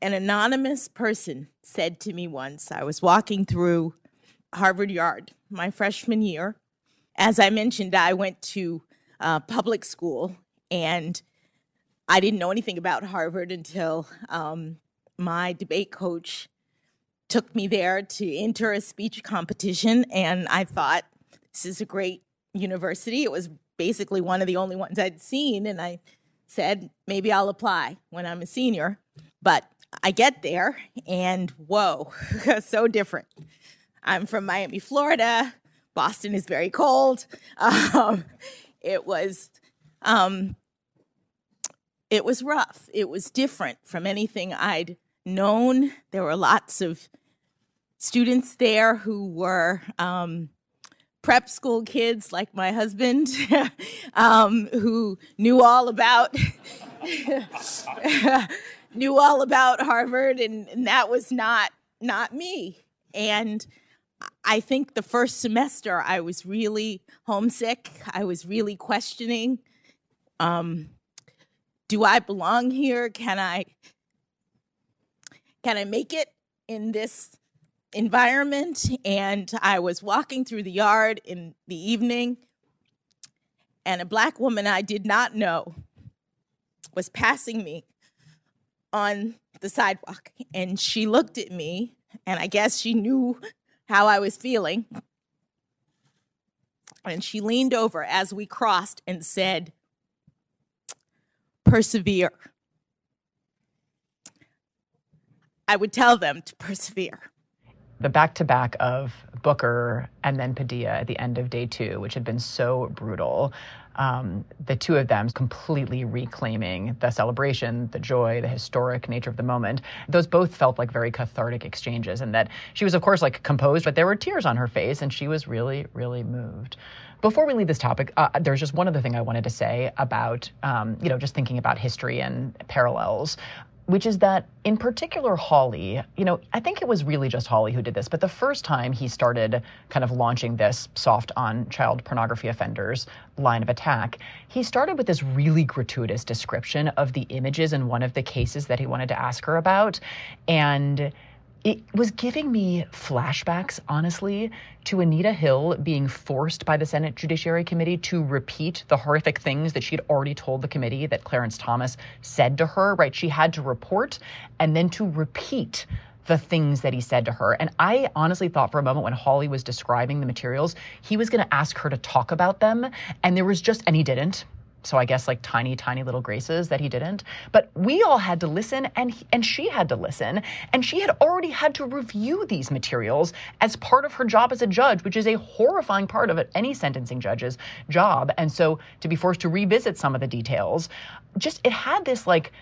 an anonymous person said to me once. I was walking through Harvard Yard my freshman year. As I mentioned, I went to uh, public school and I didn't know anything about Harvard until um, my debate coach took me there to enter a speech competition. And I thought, this is a great university. It was basically one of the only ones I'd seen. And I said, maybe I'll apply when I'm a senior. But I get there and whoa, so different. I'm from Miami, Florida. Boston is very cold. Um, it was, um, it was rough. It was different from anything I'd known. There were lots of students there who were um, prep school kids like my husband um, who knew all about knew all about Harvard and, and, that was not not me. And I think the first semester I was really homesick. I was really questioning um, do I belong here? Can I can I make it in this environment and I was walking through the yard in the evening and a black woman I did not know was passing me on the sidewalk and she looked at me and I guess she knew how I was feeling. And she leaned over as we crossed and said persevere. I would tell them to persevere the back to back of Booker and then Padilla at the end of day two, which had been so brutal. Um, the two of them completely reclaiming the celebration, the joy, the historic nature of the moment. Those both felt like very cathartic exchanges, and that she was, of course, like composed, but there were tears on her face, and she was really, really moved. Before we leave this topic, uh, there's just one other thing I wanted to say about, um, you know, just thinking about history and parallels which is that in particular Hawley, you know, I think it was really just Hawley who did this, but the first time he started kind of launching this soft on child pornography offenders line of attack, he started with this really gratuitous description of the images in one of the cases that he wanted to ask her about. And it was giving me flashbacks, honestly, to Anita Hill being forced by the Senate Judiciary Committee to repeat the horrific things that she had already told the committee that Clarence Thomas said to her, right? She had to report and then to repeat the things that he said to her. And I honestly thought for a moment when Hawley was describing the materials, he was going to ask her to talk about them. And there was just, and he didn't. So I guess like tiny, tiny little graces that he didn't. But we all had to listen, and he, and she had to listen, and she had already had to review these materials as part of her job as a judge, which is a horrifying part of any sentencing judge's job. And so to be forced to revisit some of the details, just it had this like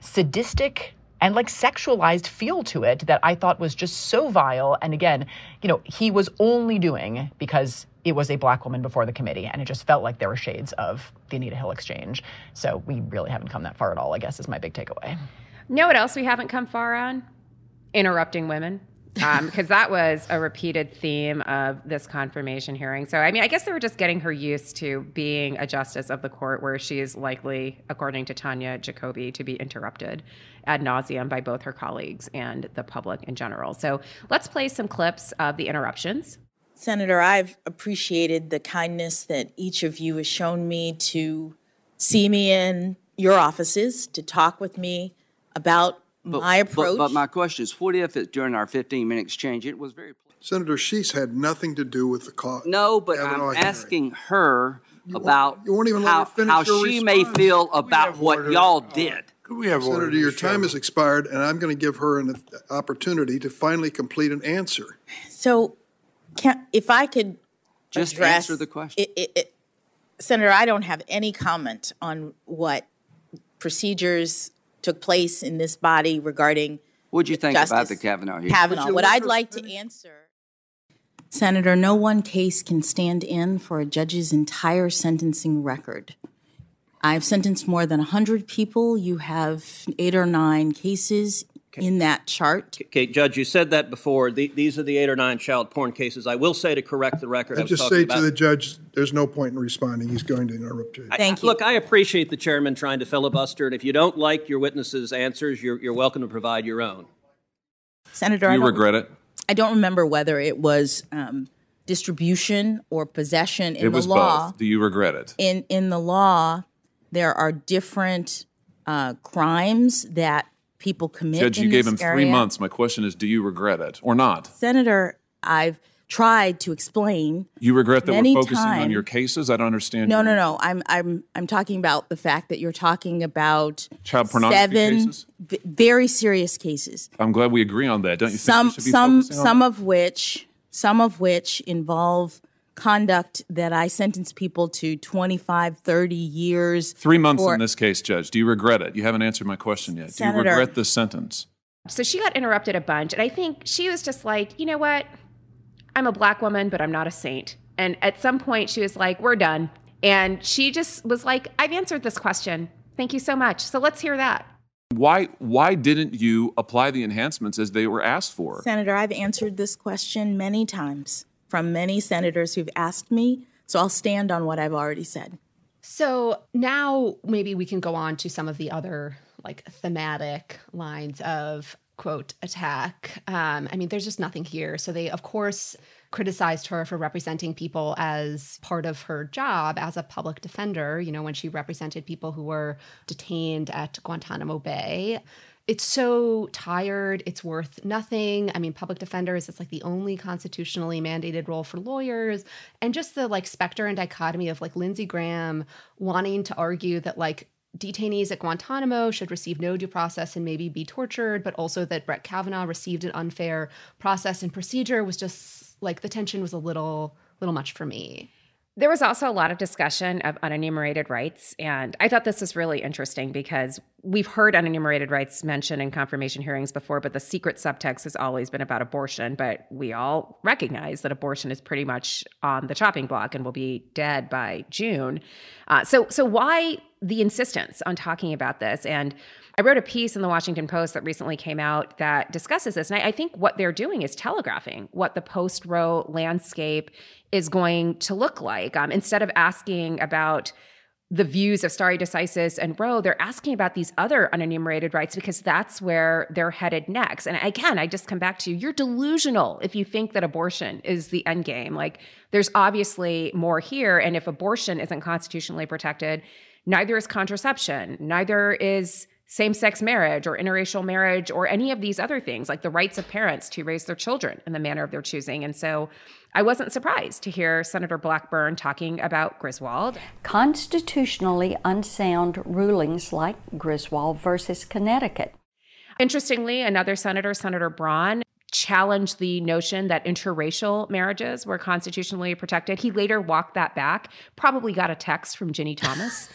sadistic and like sexualized feel to it that I thought was just so vile. And again, you know, he was only doing because it was a black woman before the committee, and it just felt like there were shades of the Anita Hill exchange. So we really haven't come that far at all, I guess, is my big takeaway. know what else we haven't come far on? Interrupting women. Because um, that was a repeated theme of this confirmation hearing. So, I mean, I guess they were just getting her used to being a justice of the court where she is likely, according to Tonja Jacobi, to be interrupted ad nauseum by both her colleagues and the public in general. So, let's play some clips of the interruptions. Senator, I've appreciated the kindness that each of you has shown me to see me in your offices, to talk with me about my approach. But, but my question is, what if it, during our 15-minute exchange, it was very Senator Sheets had nothing to do with the cause. No, but I'm hearing. asking her about you won't even let how, her finish how your she may response. feel about what y'all uh, did. Could we have Senator, your time has expired, and I'm going to give her an opportunity to finally complete an answer. So, can, if I could Just address, answer the question. It, it, it, Senator, I don't have any comment on what procedures took place in this body regarding What'd you think about the Kavanaugh hearing? Kavanaugh. What I'd like to answer, Senator, no one case can stand in for a judge's entire sentencing record. I've sentenced more than 100 people. You have eight or nine cases in that chart. Okay, Judge, you said that before. The, these are the eight or nine child porn cases. I will say to correct the record. I I just say about, to the judge, there's no point in responding. He's going to interrupt you. I- Look, I appreciate the chairman trying to filibuster, and if you don't like your witnesses' answers, you're, you're welcome to provide your own. Senator, Do you don't- regret it? I don't remember whether it was um, distribution or possession in it was the law. both. Do you regret it? In in the law, there are different uh, crimes that people commit. Judge, you gave him three months. My question is, do you regret it or not? Senator, I've tried to explain. You regret that we're focusing on your cases? I don't understand. No, your no, no. I'm I'm I'm talking about the fact that you're talking about Child pornography seven cases? v- very serious cases. I'm glad we agree on that. Don't you think some be some on some of which some of which involve conduct that I sentence people to 25 30 years Three months for- in this case, Judge. Do you regret it? You haven't answered my question yet. Do you regret this sentence? So she got interrupted a bunch. And I think she was just like, you know what? I'm a black woman, but I'm not a saint. And at some point, she was like, we're done. And she just was like, I've answered this question. Thank you so much. So let's hear that. Why why didn't you apply the enhancements as they were asked for? Senator, I've answered this question many times from many senators who've asked me, so I'll stand on what I've already said. So now maybe we can go on to some of the other like thematic lines of quote attack. Um, I mean, there's just nothing here. So they, of course, criticized her for representing people as part of her job as a public defender, you know, when she represented people who were detained at Guantanamo Bay. It's so tired, it's worth nothing. I mean, public defenders, it's like the only constitutionally mandated role for lawyers. And just the like specter and dichotomy of like Lindsey Graham wanting to argue that like detainees at Guantanamo should receive no due process and maybe be tortured, but also that Brett Kavanaugh received an unfair process and procedure was just like the tension was a little little much for me. There was also a lot of discussion of unenumerated rights. And I thought this was really interesting because we've heard unenumerated rights mentioned in confirmation hearings before, but the secret subtext has always been about abortion. But we all recognize that abortion is pretty much on the chopping block and will be dead by June. Uh, so, so why the insistence on talking about this? And I wrote a piece in the Washington Post that recently came out that discusses this. And I, I think what they're doing is telegraphing what the post Roe landscape is going to look like. Um, instead of asking about the views of stare decisis and Roe, they're asking about these other unenumerated rights because that's where they're headed next. And again, I just come back to you you're delusional if you think that abortion is the end game. Like there's obviously more here. And if abortion isn't constitutionally protected, neither is contraception, neither is same sex marriage or interracial marriage or any of these other things, like the rights of parents to raise their children in the manner of their choosing. And so I wasn't surprised to hear Senator Blackburn talking about Griswold. Constitutionally unsound rulings like Griswold versus Connecticut. Interestingly, another senator, Senator Braun, challenged the notion that interracial marriages were constitutionally protected. He later walked that back, probably got a text from Ginny Thomas.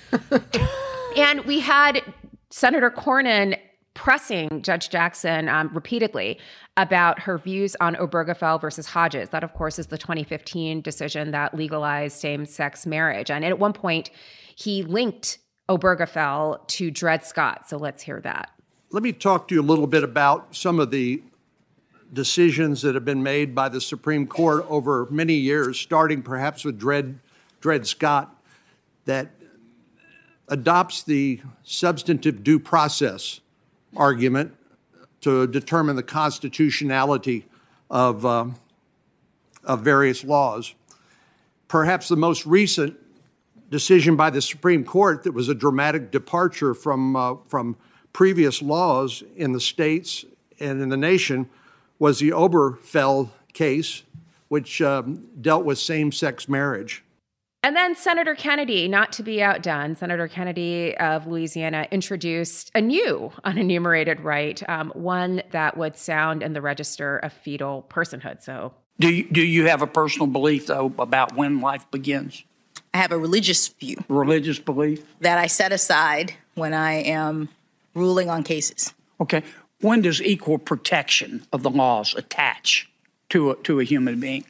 and we had Senator Cornyn pressing Judge Jackson um, repeatedly about her views on Obergefell versus Hodges. That, of course, is the 2015 decision that legalized same sex marriage. And at one point, he linked Obergefell to Dred Scott. So let's hear that. Let me talk to you a little bit about some of the decisions that have been made by the Supreme Court over many years, starting perhaps with Dred, Dred Scott, that adopts the substantive due process argument to determine the constitutionality of, um, of various laws. Perhaps the most recent decision by the Supreme Court that was a dramatic departure from, uh, from previous laws in the states and in the nation was the Obergefell case, which um, dealt with same sex marriage. And then Senator Kennedy, not to be outdone, Senator Kennedy of Louisiana introduced a new unenumerated right, um, one that would sound in the register of fetal personhood. So, do you, do you have a personal belief, though, about when life begins? I have a religious view. Religious belief? That I set aside when I am ruling on cases. Okay. When does equal protection of the laws attach to a, to a human being?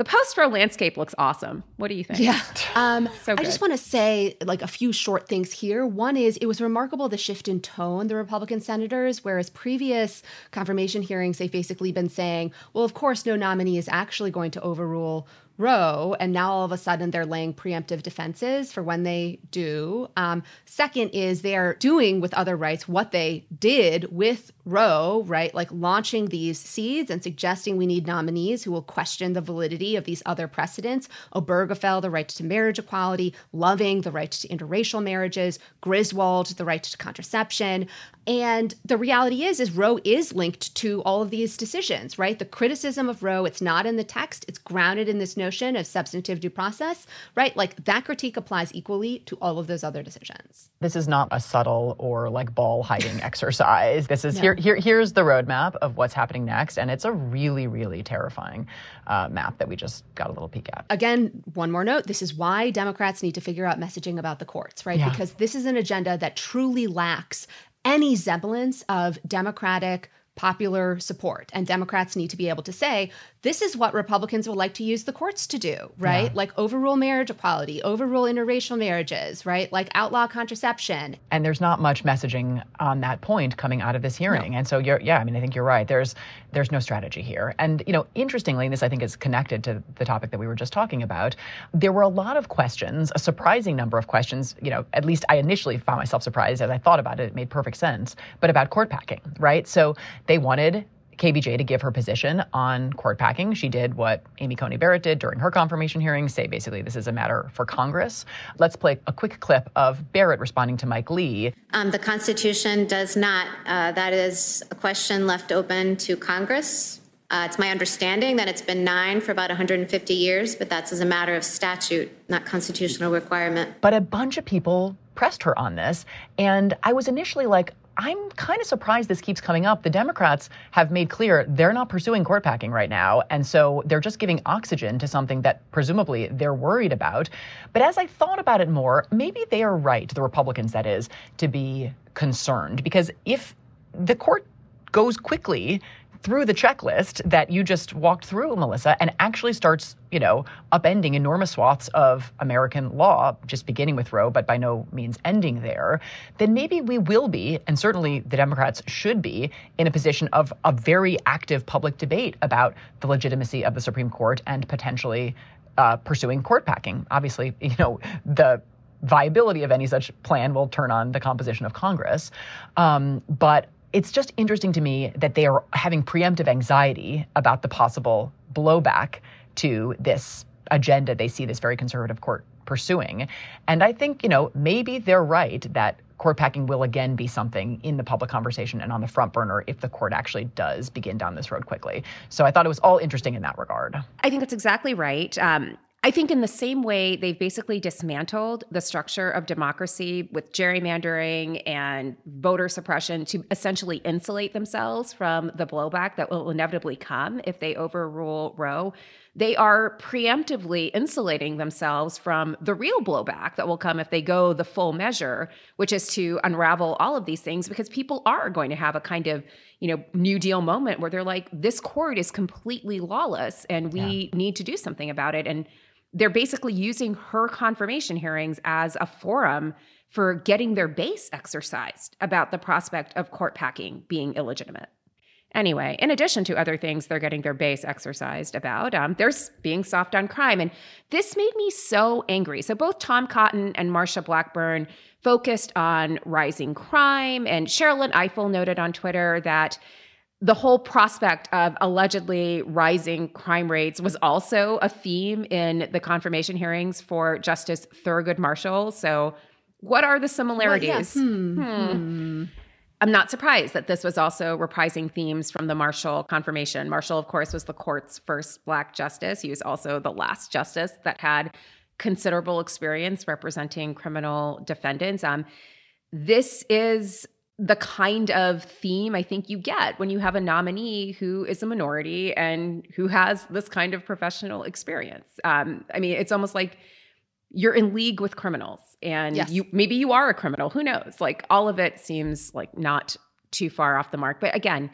The post Roe landscape looks awesome. What do you think? Yeah. Um, so I just want to say like a few short things here. One is it was remarkable the shift in tone the Republican senators, whereas previous confirmation hearings, they've basically been saying, well, of course, no nominee is actually going to overrule Roe, and now all of a sudden they're laying preemptive defenses for when they do. Um, second is they're doing with other rights what they did with Roe, right? Like launching these seeds and suggesting we need nominees who will question the validity of these other precedents. Obergefell, the right to marriage equality, Loving, the right to interracial marriages, Griswold, the right to contraception. And the reality is, is Roe is linked to all of these decisions, right? The criticism of Roe, it's not in the text, it's grounded in this notion of substantive due process, right? Like that critique applies equally to all of those other decisions. This is not a subtle or like ball hiding exercise. This is No. here, here. Here's the roadmap of what's happening next, and it's a really, really terrifying uh, map that we just got a little peek at. Again, one more note this is why Democrats need to figure out messaging about the courts, right? Yeah. Because this is an agenda that truly lacks any semblance of Democratic popular support. And Democrats need to be able to say, this is what Republicans would like to use the courts to do, right? Yeah. Like overrule marriage equality, overrule interracial marriages, right? Like outlaw contraception. And there's not much messaging on that point coming out of this hearing. And so you're yeah, I mean I think you're right. There's there's no strategy here. And you know, interestingly, and this I think is connected to the topic that we were just talking about, there were a lot of questions, a surprising number of questions, you know, at least I initially found myself surprised as I thought about it, it made perfect sense, but about court packing, right? So they wanted KBJ to give her position on court packing. She did what Amy Coney Barrett did during her confirmation hearing, say basically this is a matter for Congress. Let's play a quick clip of Barrett responding to Mike Lee. Um, the Constitution does not. Uh, that is a question left open to Congress. Uh, it's my understanding that it's been nine for about 150 years, but that's as a matter of statute, not constitutional requirement. But a bunch of people pressed her on this. And I was initially like, I'm kind of surprised this keeps coming up. The Democrats have made clear they're not pursuing court packing right now. And so they're just giving oxygen to something that presumably they're worried about. But as I thought about it more, maybe they are right, the Republicans, that is, to be concerned. Because if the court goes quickly through the checklist that you just walked through, Melissa, and actually starts, you know, upending enormous swaths of American law, just beginning with Roe, but by no means ending there, then maybe we will be, and certainly the Democrats should be, in a position of a very active public debate about the legitimacy of the Supreme Court and potentially uh, pursuing court packing. Obviously, you know, the viability of any such plan will turn on the composition of Congress. Um, but it's just interesting to me that they are having preemptive anxiety about the possible blowback to this agenda they see this very conservative court pursuing. And I think, you know, maybe they're right that court packing will again be something in the public conversation and on the front burner if the court actually does begin down this road quickly. So I thought it was all interesting in that regard. I think that's exactly right. Um, I think, in the same way, they've basically dismantled the structure of democracy with gerrymandering and voter suppression to essentially insulate themselves from the blowback that will inevitably come if they overrule Roe. They are preemptively insulating themselves from the real blowback that will come if they go the full measure, which is to unravel all of these things because people are going to have a kind of you know, New Deal moment where they're like, this court is completely lawless and we need to do something about it. And they're basically using her confirmation hearings as a forum for getting their base exercised about the prospect of court packing being illegitimate. Anyway, in addition to other things they're getting their base exercised about, um, there's being soft on crime. And this made me so angry. So both Tom Cotton and Marsha Blackburn focused on rising crime. And Sherrilyn Ifill noted on Twitter that the whole prospect of allegedly rising crime rates was also a theme in the confirmation hearings for Justice Thurgood Marshall. So, what are the similarities? Hmm, Hmm. I'm not surprised that this was also reprising themes from the Marshall confirmation. Marshall, of course, was the court's first Black justice. He was also the last justice that had considerable experience representing criminal defendants. Um, this is the kind of theme I think you get when you have a nominee who is a minority and who has this kind of professional experience. Um, I mean, it's almost like you're in league with criminals and Yes. you maybe you are a criminal who knows like all of it seems like not too far off the mark but again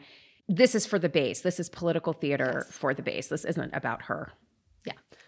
this is for the base this is political theater for the base this isn't about her.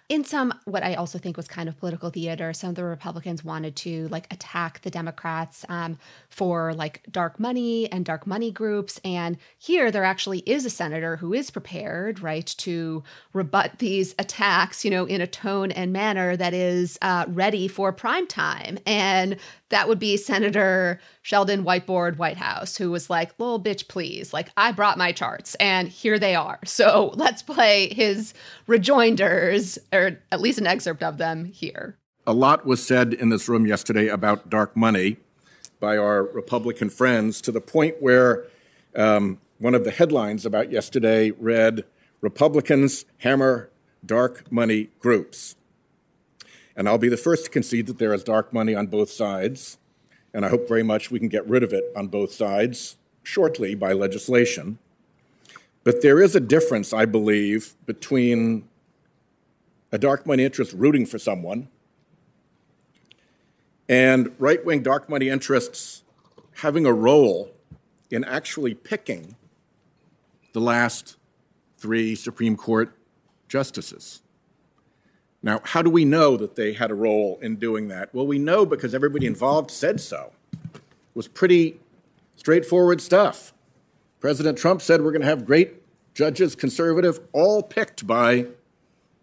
In some, what I also think was kind of political theater, some of the Republicans wanted to like attack the Democrats um, for like dark money and dark money groups. And here there actually is a senator who is prepared, right, to rebut these attacks, you know, in a tone and manner that is uh, ready for prime time. And that would be Senator Sheldon Whiteboard Whitehouse, who was like, little bitch, please. Like, I brought my charts and here they are. So let's play his rejoinders, or at least an excerpt of them here. A lot was said in this room yesterday about dark money by our Republican friends to the point where um, one of the headlines about yesterday read Republicans hammer dark money groups. And I'll be the first to concede that there is dark money on both sides. And I hope very much we can get rid of it on both sides shortly by legislation. But there is a difference, I believe, between a dark money interest rooting for someone and right wing dark money interests having a role in actually picking the last three Supreme Court justices. Now, how do we know that they had a role in doing that? Well, we know because everybody involved said so. It was pretty straightforward stuff. President Trump said we're going to have great judges, conservative, all picked by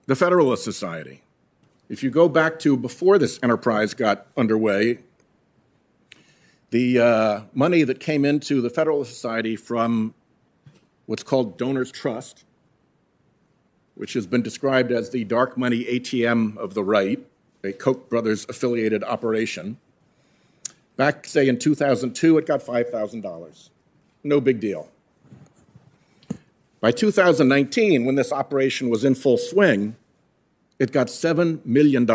the Federalist Society. If you go back to before this enterprise got underway, the uh, money that came into the Federalist Society from what's called Donors Trust, which has been described as the dark money ATM of the right, a Koch brothers affiliated operation. Back, say, in 2002, it got $5,000. No big deal. By 2019, when this operation was in full swing, it got $7 million.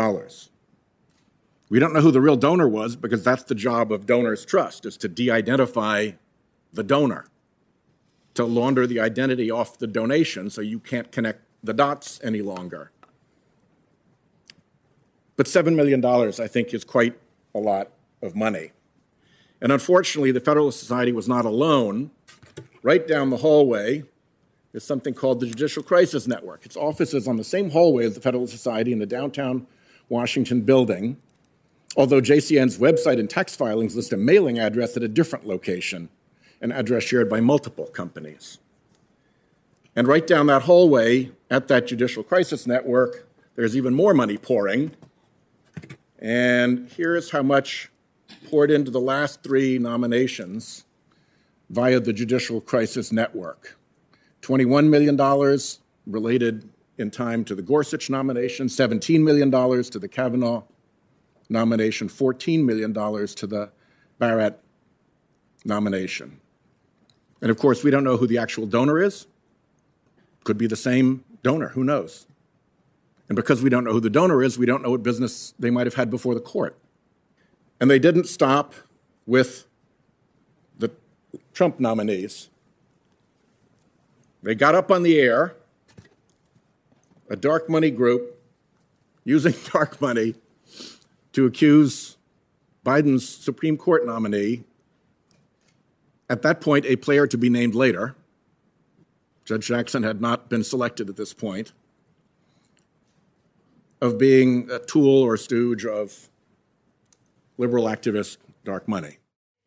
We don't know who the real donor was because that's the job of Donors Trust, is to de-identify the donor, to launder the identity off the donation so you can't connect the dots any longer. But $7 million, I think, is quite a lot of money. And unfortunately, the Federalist Society was not alone. Right down the hallway is something called the Judicial Crisis Network. Its office is on the same hallway as the Federalist Society in the downtown Washington building, although JCN's website and tax filings list a mailing address at a different location, an address shared by multiple companies. And right down that hallway at that Judicial Crisis Network, there's even more money pouring. And here's how much poured into the last three nominations via the Judicial Crisis Network. $21 million related in time to the Gorsuch nomination, $17 million to the Kavanaugh nomination, $14 million to the Barrett nomination. And of course, we don't know who the actual donor is. Could be the same donor, who knows? And because we don't know who the donor is, we don't know what business they might have had before the court. And they didn't stop with the Trump nominees. They got up on the air, a dark money group using dark money to accuse Biden's Supreme Court nominee, at that point, a player to be named later. Judge Jackson had not been selected at this point, of being a tool or stooge of liberal activist dark money.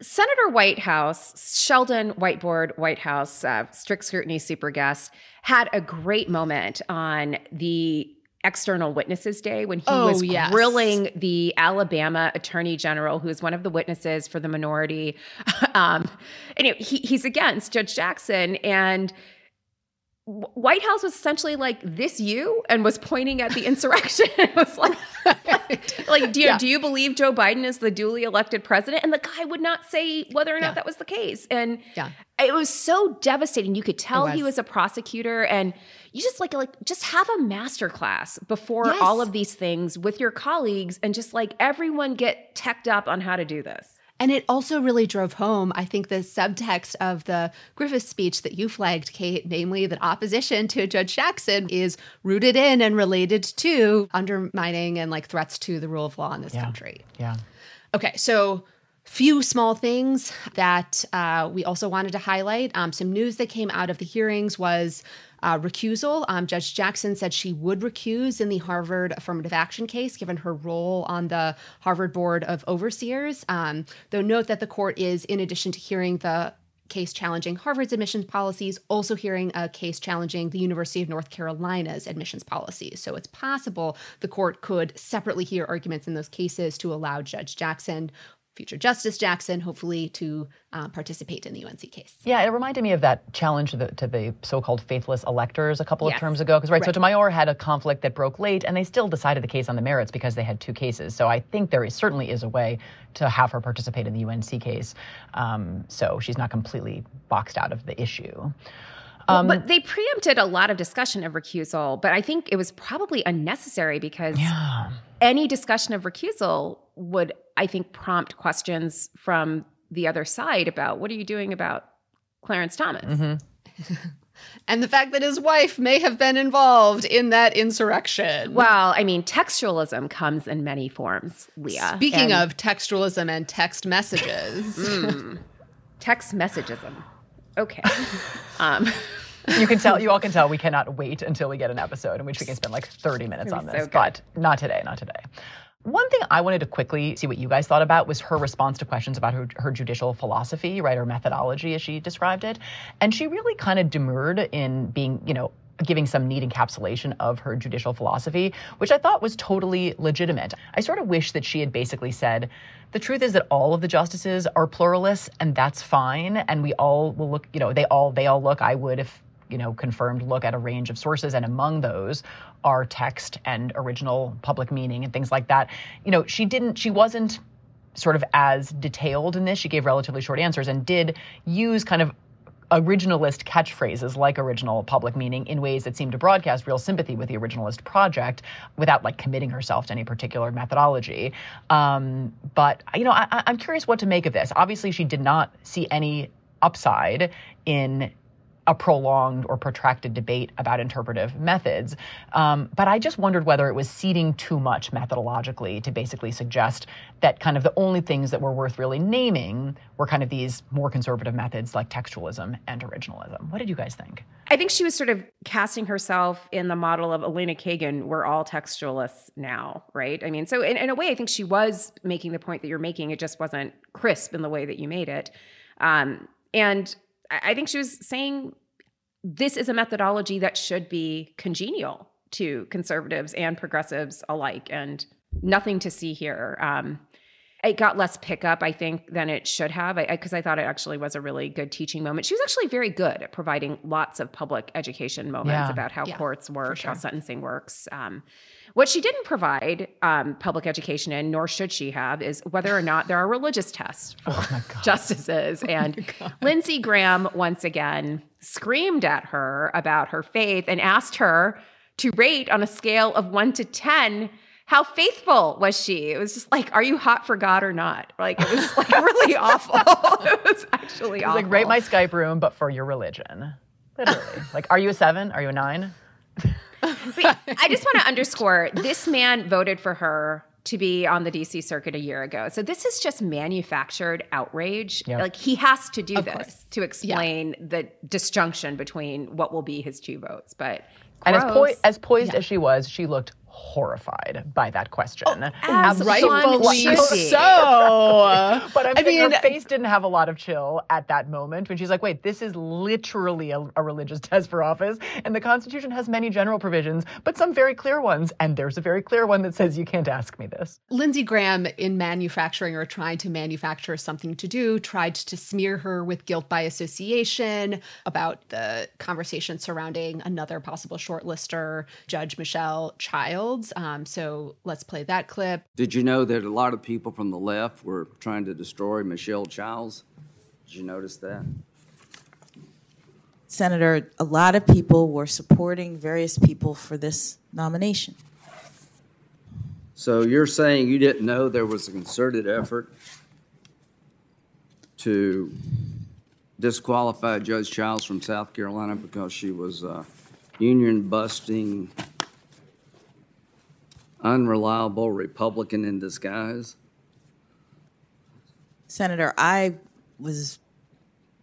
Senator Whitehouse, Sheldon Whiteboard Whitehouse, uh, strict scrutiny super guest, had a great moment on the external witnesses day when he Oh, was yes. grilling the Alabama attorney general, who is one of the witnesses for the minority. um, anyway, he, he's against Judge Jackson. And Wh- Whitehouse was essentially like this you and was pointing at the insurrection. it was like, like do you, Yeah. do you believe Joe Biden is the duly elected president? And the guy would not say whether or not that was the case. And Yeah. it was so devastating. You could tell he was. was a prosecutor, and you just like like just have a master class before Yes. all of these things with your colleagues, and just like everyone get teched up on how to do this. And it also really drove home, I think, the subtext of the Griffith speech that you flagged, Kate, namely that opposition to Judge Jackson is rooted in and related to undermining and like threats to the rule of law in this country. Yeah. Okay, so few small things that uh, we also wanted to highlight. Um, some news that came out of the hearings was uh, recusal. Um, Judge Jackson said she would recuse in the Harvard affirmative action case, given her role on the Harvard Board of Overseers. Um, though note that the court is, in addition to hearing the case challenging Harvard's admissions policies, also hearing a case challenging the University of North Carolina's admissions policies. So it's possible the court could separately hear arguments in those cases to allow Judge Jackson, future Justice Jackson, hopefully to uh, participate in the UNC case. Yeah, it reminded me of that challenge to the, to the so-called faithless electors a couple of terms ago. Because right, Right. Sotomayor had a conflict that broke late, and they still decided the case on the merits because they had two cases. So I think there is, certainly is a way to have her participate in the UNC case. Um, so she's not completely boxed out of the issue. Well, Um, but they preempted a lot of discussion of recusal, but I think it was probably unnecessary because any discussion of recusal would, I think, prompt questions from the other side about what are you doing about Clarence Thomas? Mm-hmm. And the fact that his wife may have been involved in that insurrection. Well, I mean, textualism comes in many forms, Leah. Speaking And- of textualism and text messages, Mm. text messagism. Okay. um, you can tell, you all can tell, we cannot wait until we get an episode in which we can spend like 30 minutes on this. so but not today, not today. One thing I wanted to quickly see what you guys thought about was her response to questions about her, her judicial philosophy, right, or methodology as she described it. And she really kind of demurred in being, you know, giving some neat encapsulation of her judicial philosophy, which I thought was totally legitimate. I sort of wish that she had basically said, the truth is that all of the justices are pluralists and that's fine and we all will look, you know, they all they all look I would if you know, confirmed look at a range of sources, and among those are text and original public meaning and things like that. You know, she didn't, she wasn't sort of as detailed in this. She gave relatively short answers and did use kind of originalist catchphrases like original public meaning in ways that seemed to broadcast real sympathy with the originalist project without like committing herself to any particular methodology. Um, but you know, I- I'm curious what to make of this. Obviously, she did not see any upside in a prolonged or protracted debate about interpretive methods. Um, but I just wondered whether it was ceding too much methodologically to basically suggest that kind of the only things that were worth really naming were kind of these more conservative methods like textualism and originalism. What did you guys think? I think she was sort of casting herself in the model of Elena Kagan. We're all textualists now, right? I mean, so in, in a way, I think she was making the point that you're making. It just wasn't crisp in the way that you made it. Um, and I think she was saying this is a methodology that should be congenial to conservatives and progressives alike, and nothing to see here. Um, it got less pickup, I think, than it should have, because I, thought it actually was a really good teaching moment. She was actually very good at providing lots of public education moments Yeah. about how Yeah, courts work, how sentencing works. Um, what she didn't provide um, public education in, nor should she have, is whether or not there are religious tests for justices. And Lindsey Graham, once again, screamed at her about her faith and asked her to rate on a scale of one to 10 how faithful was she? It was just like, are you hot for God or not? Like, it was like really awful. it was actually It was awful. like rate my Skype room, but for your religion. Literally. like, are you a seven? Are you a nine? But I just want to underscore this man voted for her to be on the DC circuit a year ago. So this is just manufactured outrage. Yep. Like he has to do Of this course. to explain the disjunction between what will be his two votes. But And as, gross. poi- as poised as she was, she looked horrified by that question. Oh, as rightfully so. but I'm I saying her face didn't have a lot of chill at that moment when she's like, wait, this is literally a, a religious test for office. And the Constitution has many general provisions, but some very clear ones. And there's a very clear one that says you can't ask me this. Lindsey Graham, in manufacturing or trying to manufacture something to do, tried to smear her with guilt by association about the conversation surrounding another possible shortlister, Judge Michelle Childs. Um, so let's play that clip. Did you know that a lot of people from the left were trying to destroy Michelle Childs? Did you notice that? Senator, a lot of people were supporting various people for this nomination. So you're saying you didn't know there was a concerted effort to disqualify Judge Childs from South Carolina because she was uh, union busting, unreliable Republican in disguise? Senator, I was,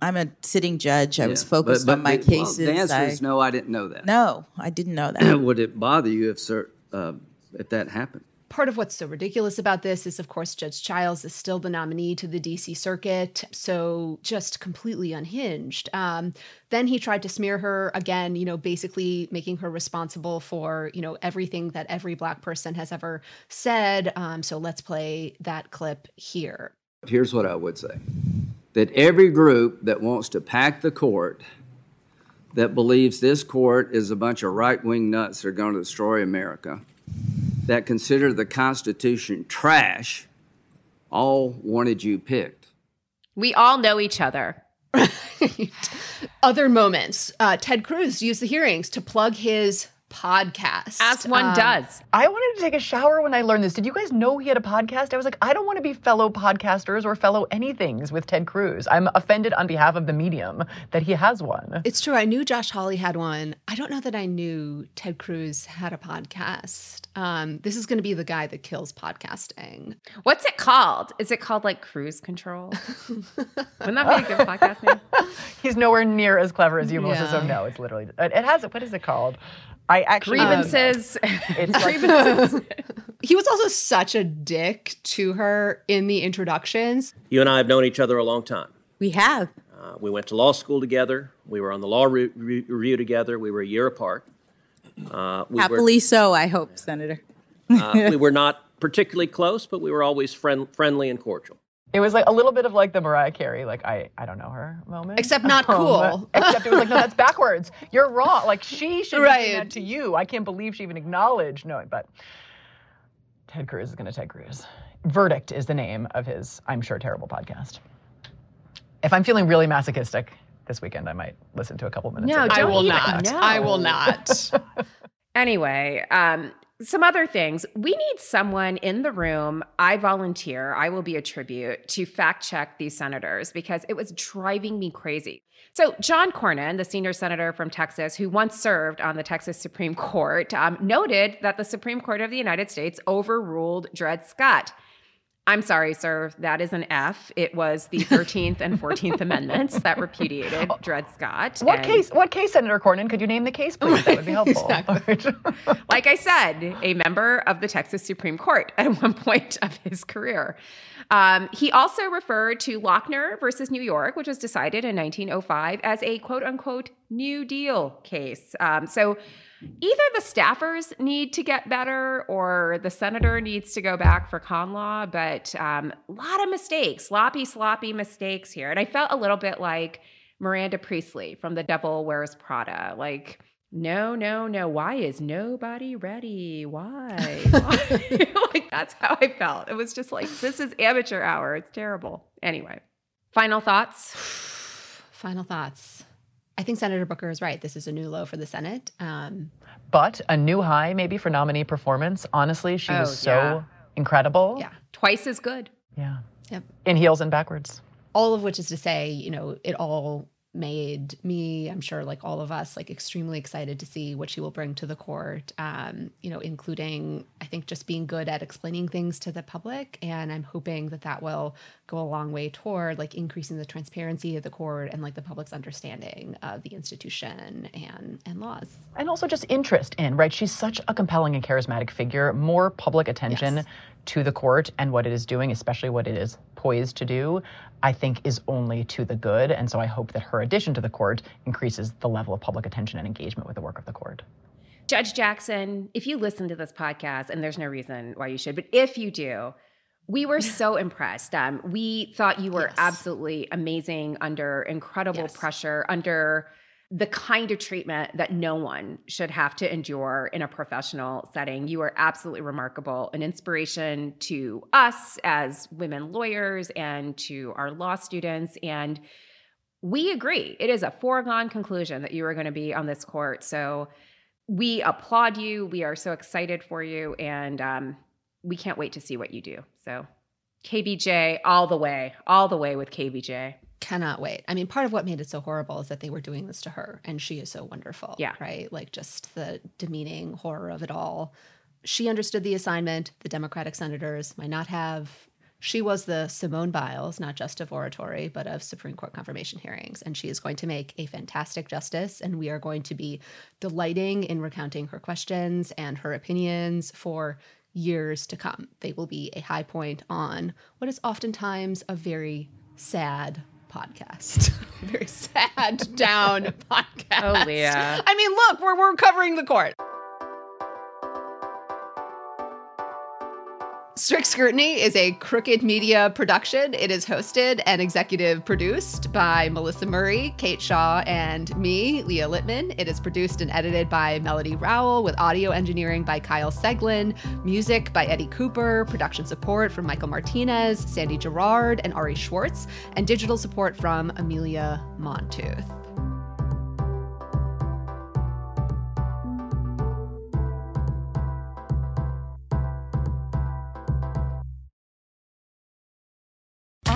I'm a sitting judge. I was focused but- on my but the- well, cases. the answer I- is no, I didn't know that. No, I didn't know that. Would it bother you if, sir, uh, if that happened? Part of what's so ridiculous about this is, of course, Judge Childs is still the nominee to the DC Circuit, so just completely unhinged. Um, then he tried to smear her again, you know, basically making her responsible for, you know, everything that every Black person has ever said. Um, so let's play that clip here. Here's what I would say that every group that wants to pack the court, that believes this court is a bunch of right wing nuts that are going to destroy America, that consider the Constitution trash, all wanted you picked. We all know each other. Other moments, uh, Ted Cruz used the hearings to plug his podcast. As one Um, does. I wanted to take a shower when I learned this. Did you guys know he had a podcast? I was like, I don't want to be fellow podcasters or fellow anythings with Ted Cruz. I'm offended on behalf of the medium that he has one. It's true. I knew Josh Hawley had one. I don't know that I knew Ted Cruz had a podcast. Um, this is going to be the guy that kills podcasting. What's it called? Is it called like cruise control? Wouldn't that be a good podcast name? He's nowhere near as clever as you, Melissa. So no, it's literally it it has what is it called? I actually Grievances. It's like He was also such a dick to her in the introductions. You and I have known each other a long time. We have. Uh, we went to law school together. We were on the law re- re- review together. We were a year apart. Uh, we Happily so, I hope, Senator. Were, uh, we were not particularly close, but we were always friend- friendly and cordial. It was like a little bit of like the Mariah Carey, like I I don't know her moment. Except not Um, cool. except it was like, no, that's backwards. You're wrong. Like she should be Right. doing that to you. I can't believe she even acknowledged knowing. But Ted Cruz is going to Ted Cruz. Verdict is the name of his, I'm sure, terrible podcast. If I'm feeling really masochistic this weekend, I might listen to a couple minutes. No, of it. don't I will not. no. I will not. Anyway, um, some other things. We need someone in the room. I volunteer. I will be a tribute to fact check these senators because it was driving me crazy. So, John Cornyn, the senior senator from Texas who once served on the Texas Supreme Court, um, noted that the Supreme Court of the United States overruled Dred Scott. I'm sorry, sir. That is an F. It was the 13th and 14th Amendments that repudiated Dred Scott. What and- case? What case, Senator Cornyn? Could you name the case, please? That would be helpful. like I said, a member of the Texas Supreme Court at one point of his career. Um, he also referred to Lochner versus New York, which was decided in 1905, as a quote unquote New Deal case. Um, so either the staffers need to get better or the senator needs to go back for con law, but um, a lot of mistakes, sloppy, sloppy mistakes here. And I felt a little bit like Miranda Priestly from The Devil Wears Prada. Like, no, no, no. Why is nobody ready? Why? Why? like, that's how I felt. It was just like, this is amateur hour. It's terrible. Anyway, final thoughts. Final thoughts. I think Senator Booker is right. This is a new low for the Senate. Um, But a new high, maybe for nominee performance. Honestly, she Oh, was so yeah. incredible. yeah. Twice as good. Yeah. Yep. In heels and backwards. all of which is to say, you know, it all made me, I'm sure, like all of us, like extremely excited to see what she will bring to the court. Um, you know, including, I think just being good at explaining things to the public. And I'm hoping that that will go a long way toward like increasing the transparency of the court and like the public's understanding of the institution and, and laws. And also just interest in, right? She's such a compelling and charismatic figure. More public attention yes. to the court and what it is doing, especially what it is poised to do, I think is only to the good. And so I hope that her addition to the court increases the level of public attention and engagement with the work of the court. Judge Jackson, if you listen to this podcast, and there's no reason why you should, but if you do, we were so impressed. Um, we thought you were yes. absolutely amazing under incredible yes. pressure, under the kind of treatment that no one should have to endure in a professional setting. You are absolutely remarkable, an inspiration to us as women lawyers and to our law students. And we agree, it is a foregone conclusion that you are going to be on this court. So we applaud you. We are so excited for you. And um, we can't wait to see what you do. So, KBJ, all the way, all the way with KBJ. Cannot wait. I mean, part of what made it so horrible is that they were doing this to her, and she is so wonderful. Yeah. Right? Like, just the demeaning horror of it all. She understood the assignment. The Democratic senators might not have. She was the Simone Biles, not just of oratory, but of Supreme Court confirmation hearings. And she is going to make a fantastic justice. And we are going to be delighting in recounting her questions and her opinions for years to come. They will be a high point on what is oftentimes a very sad podcast. very sad down oh, podcast. Oh, yeah. I mean, look, we're, we're covering the court. Strict Scrutiny is a crooked media production. It is hosted and executive produced by Melissa Murray, Kate Shaw, and me, Leah Littman. It is produced and edited by Melody Rowell, with audio engineering by Kyle Seglin, music by Eddie Cooper, production support from Michael Martinez, Sandy Gerard, and Ari Schwartz, and digital support from Amelia Montooth.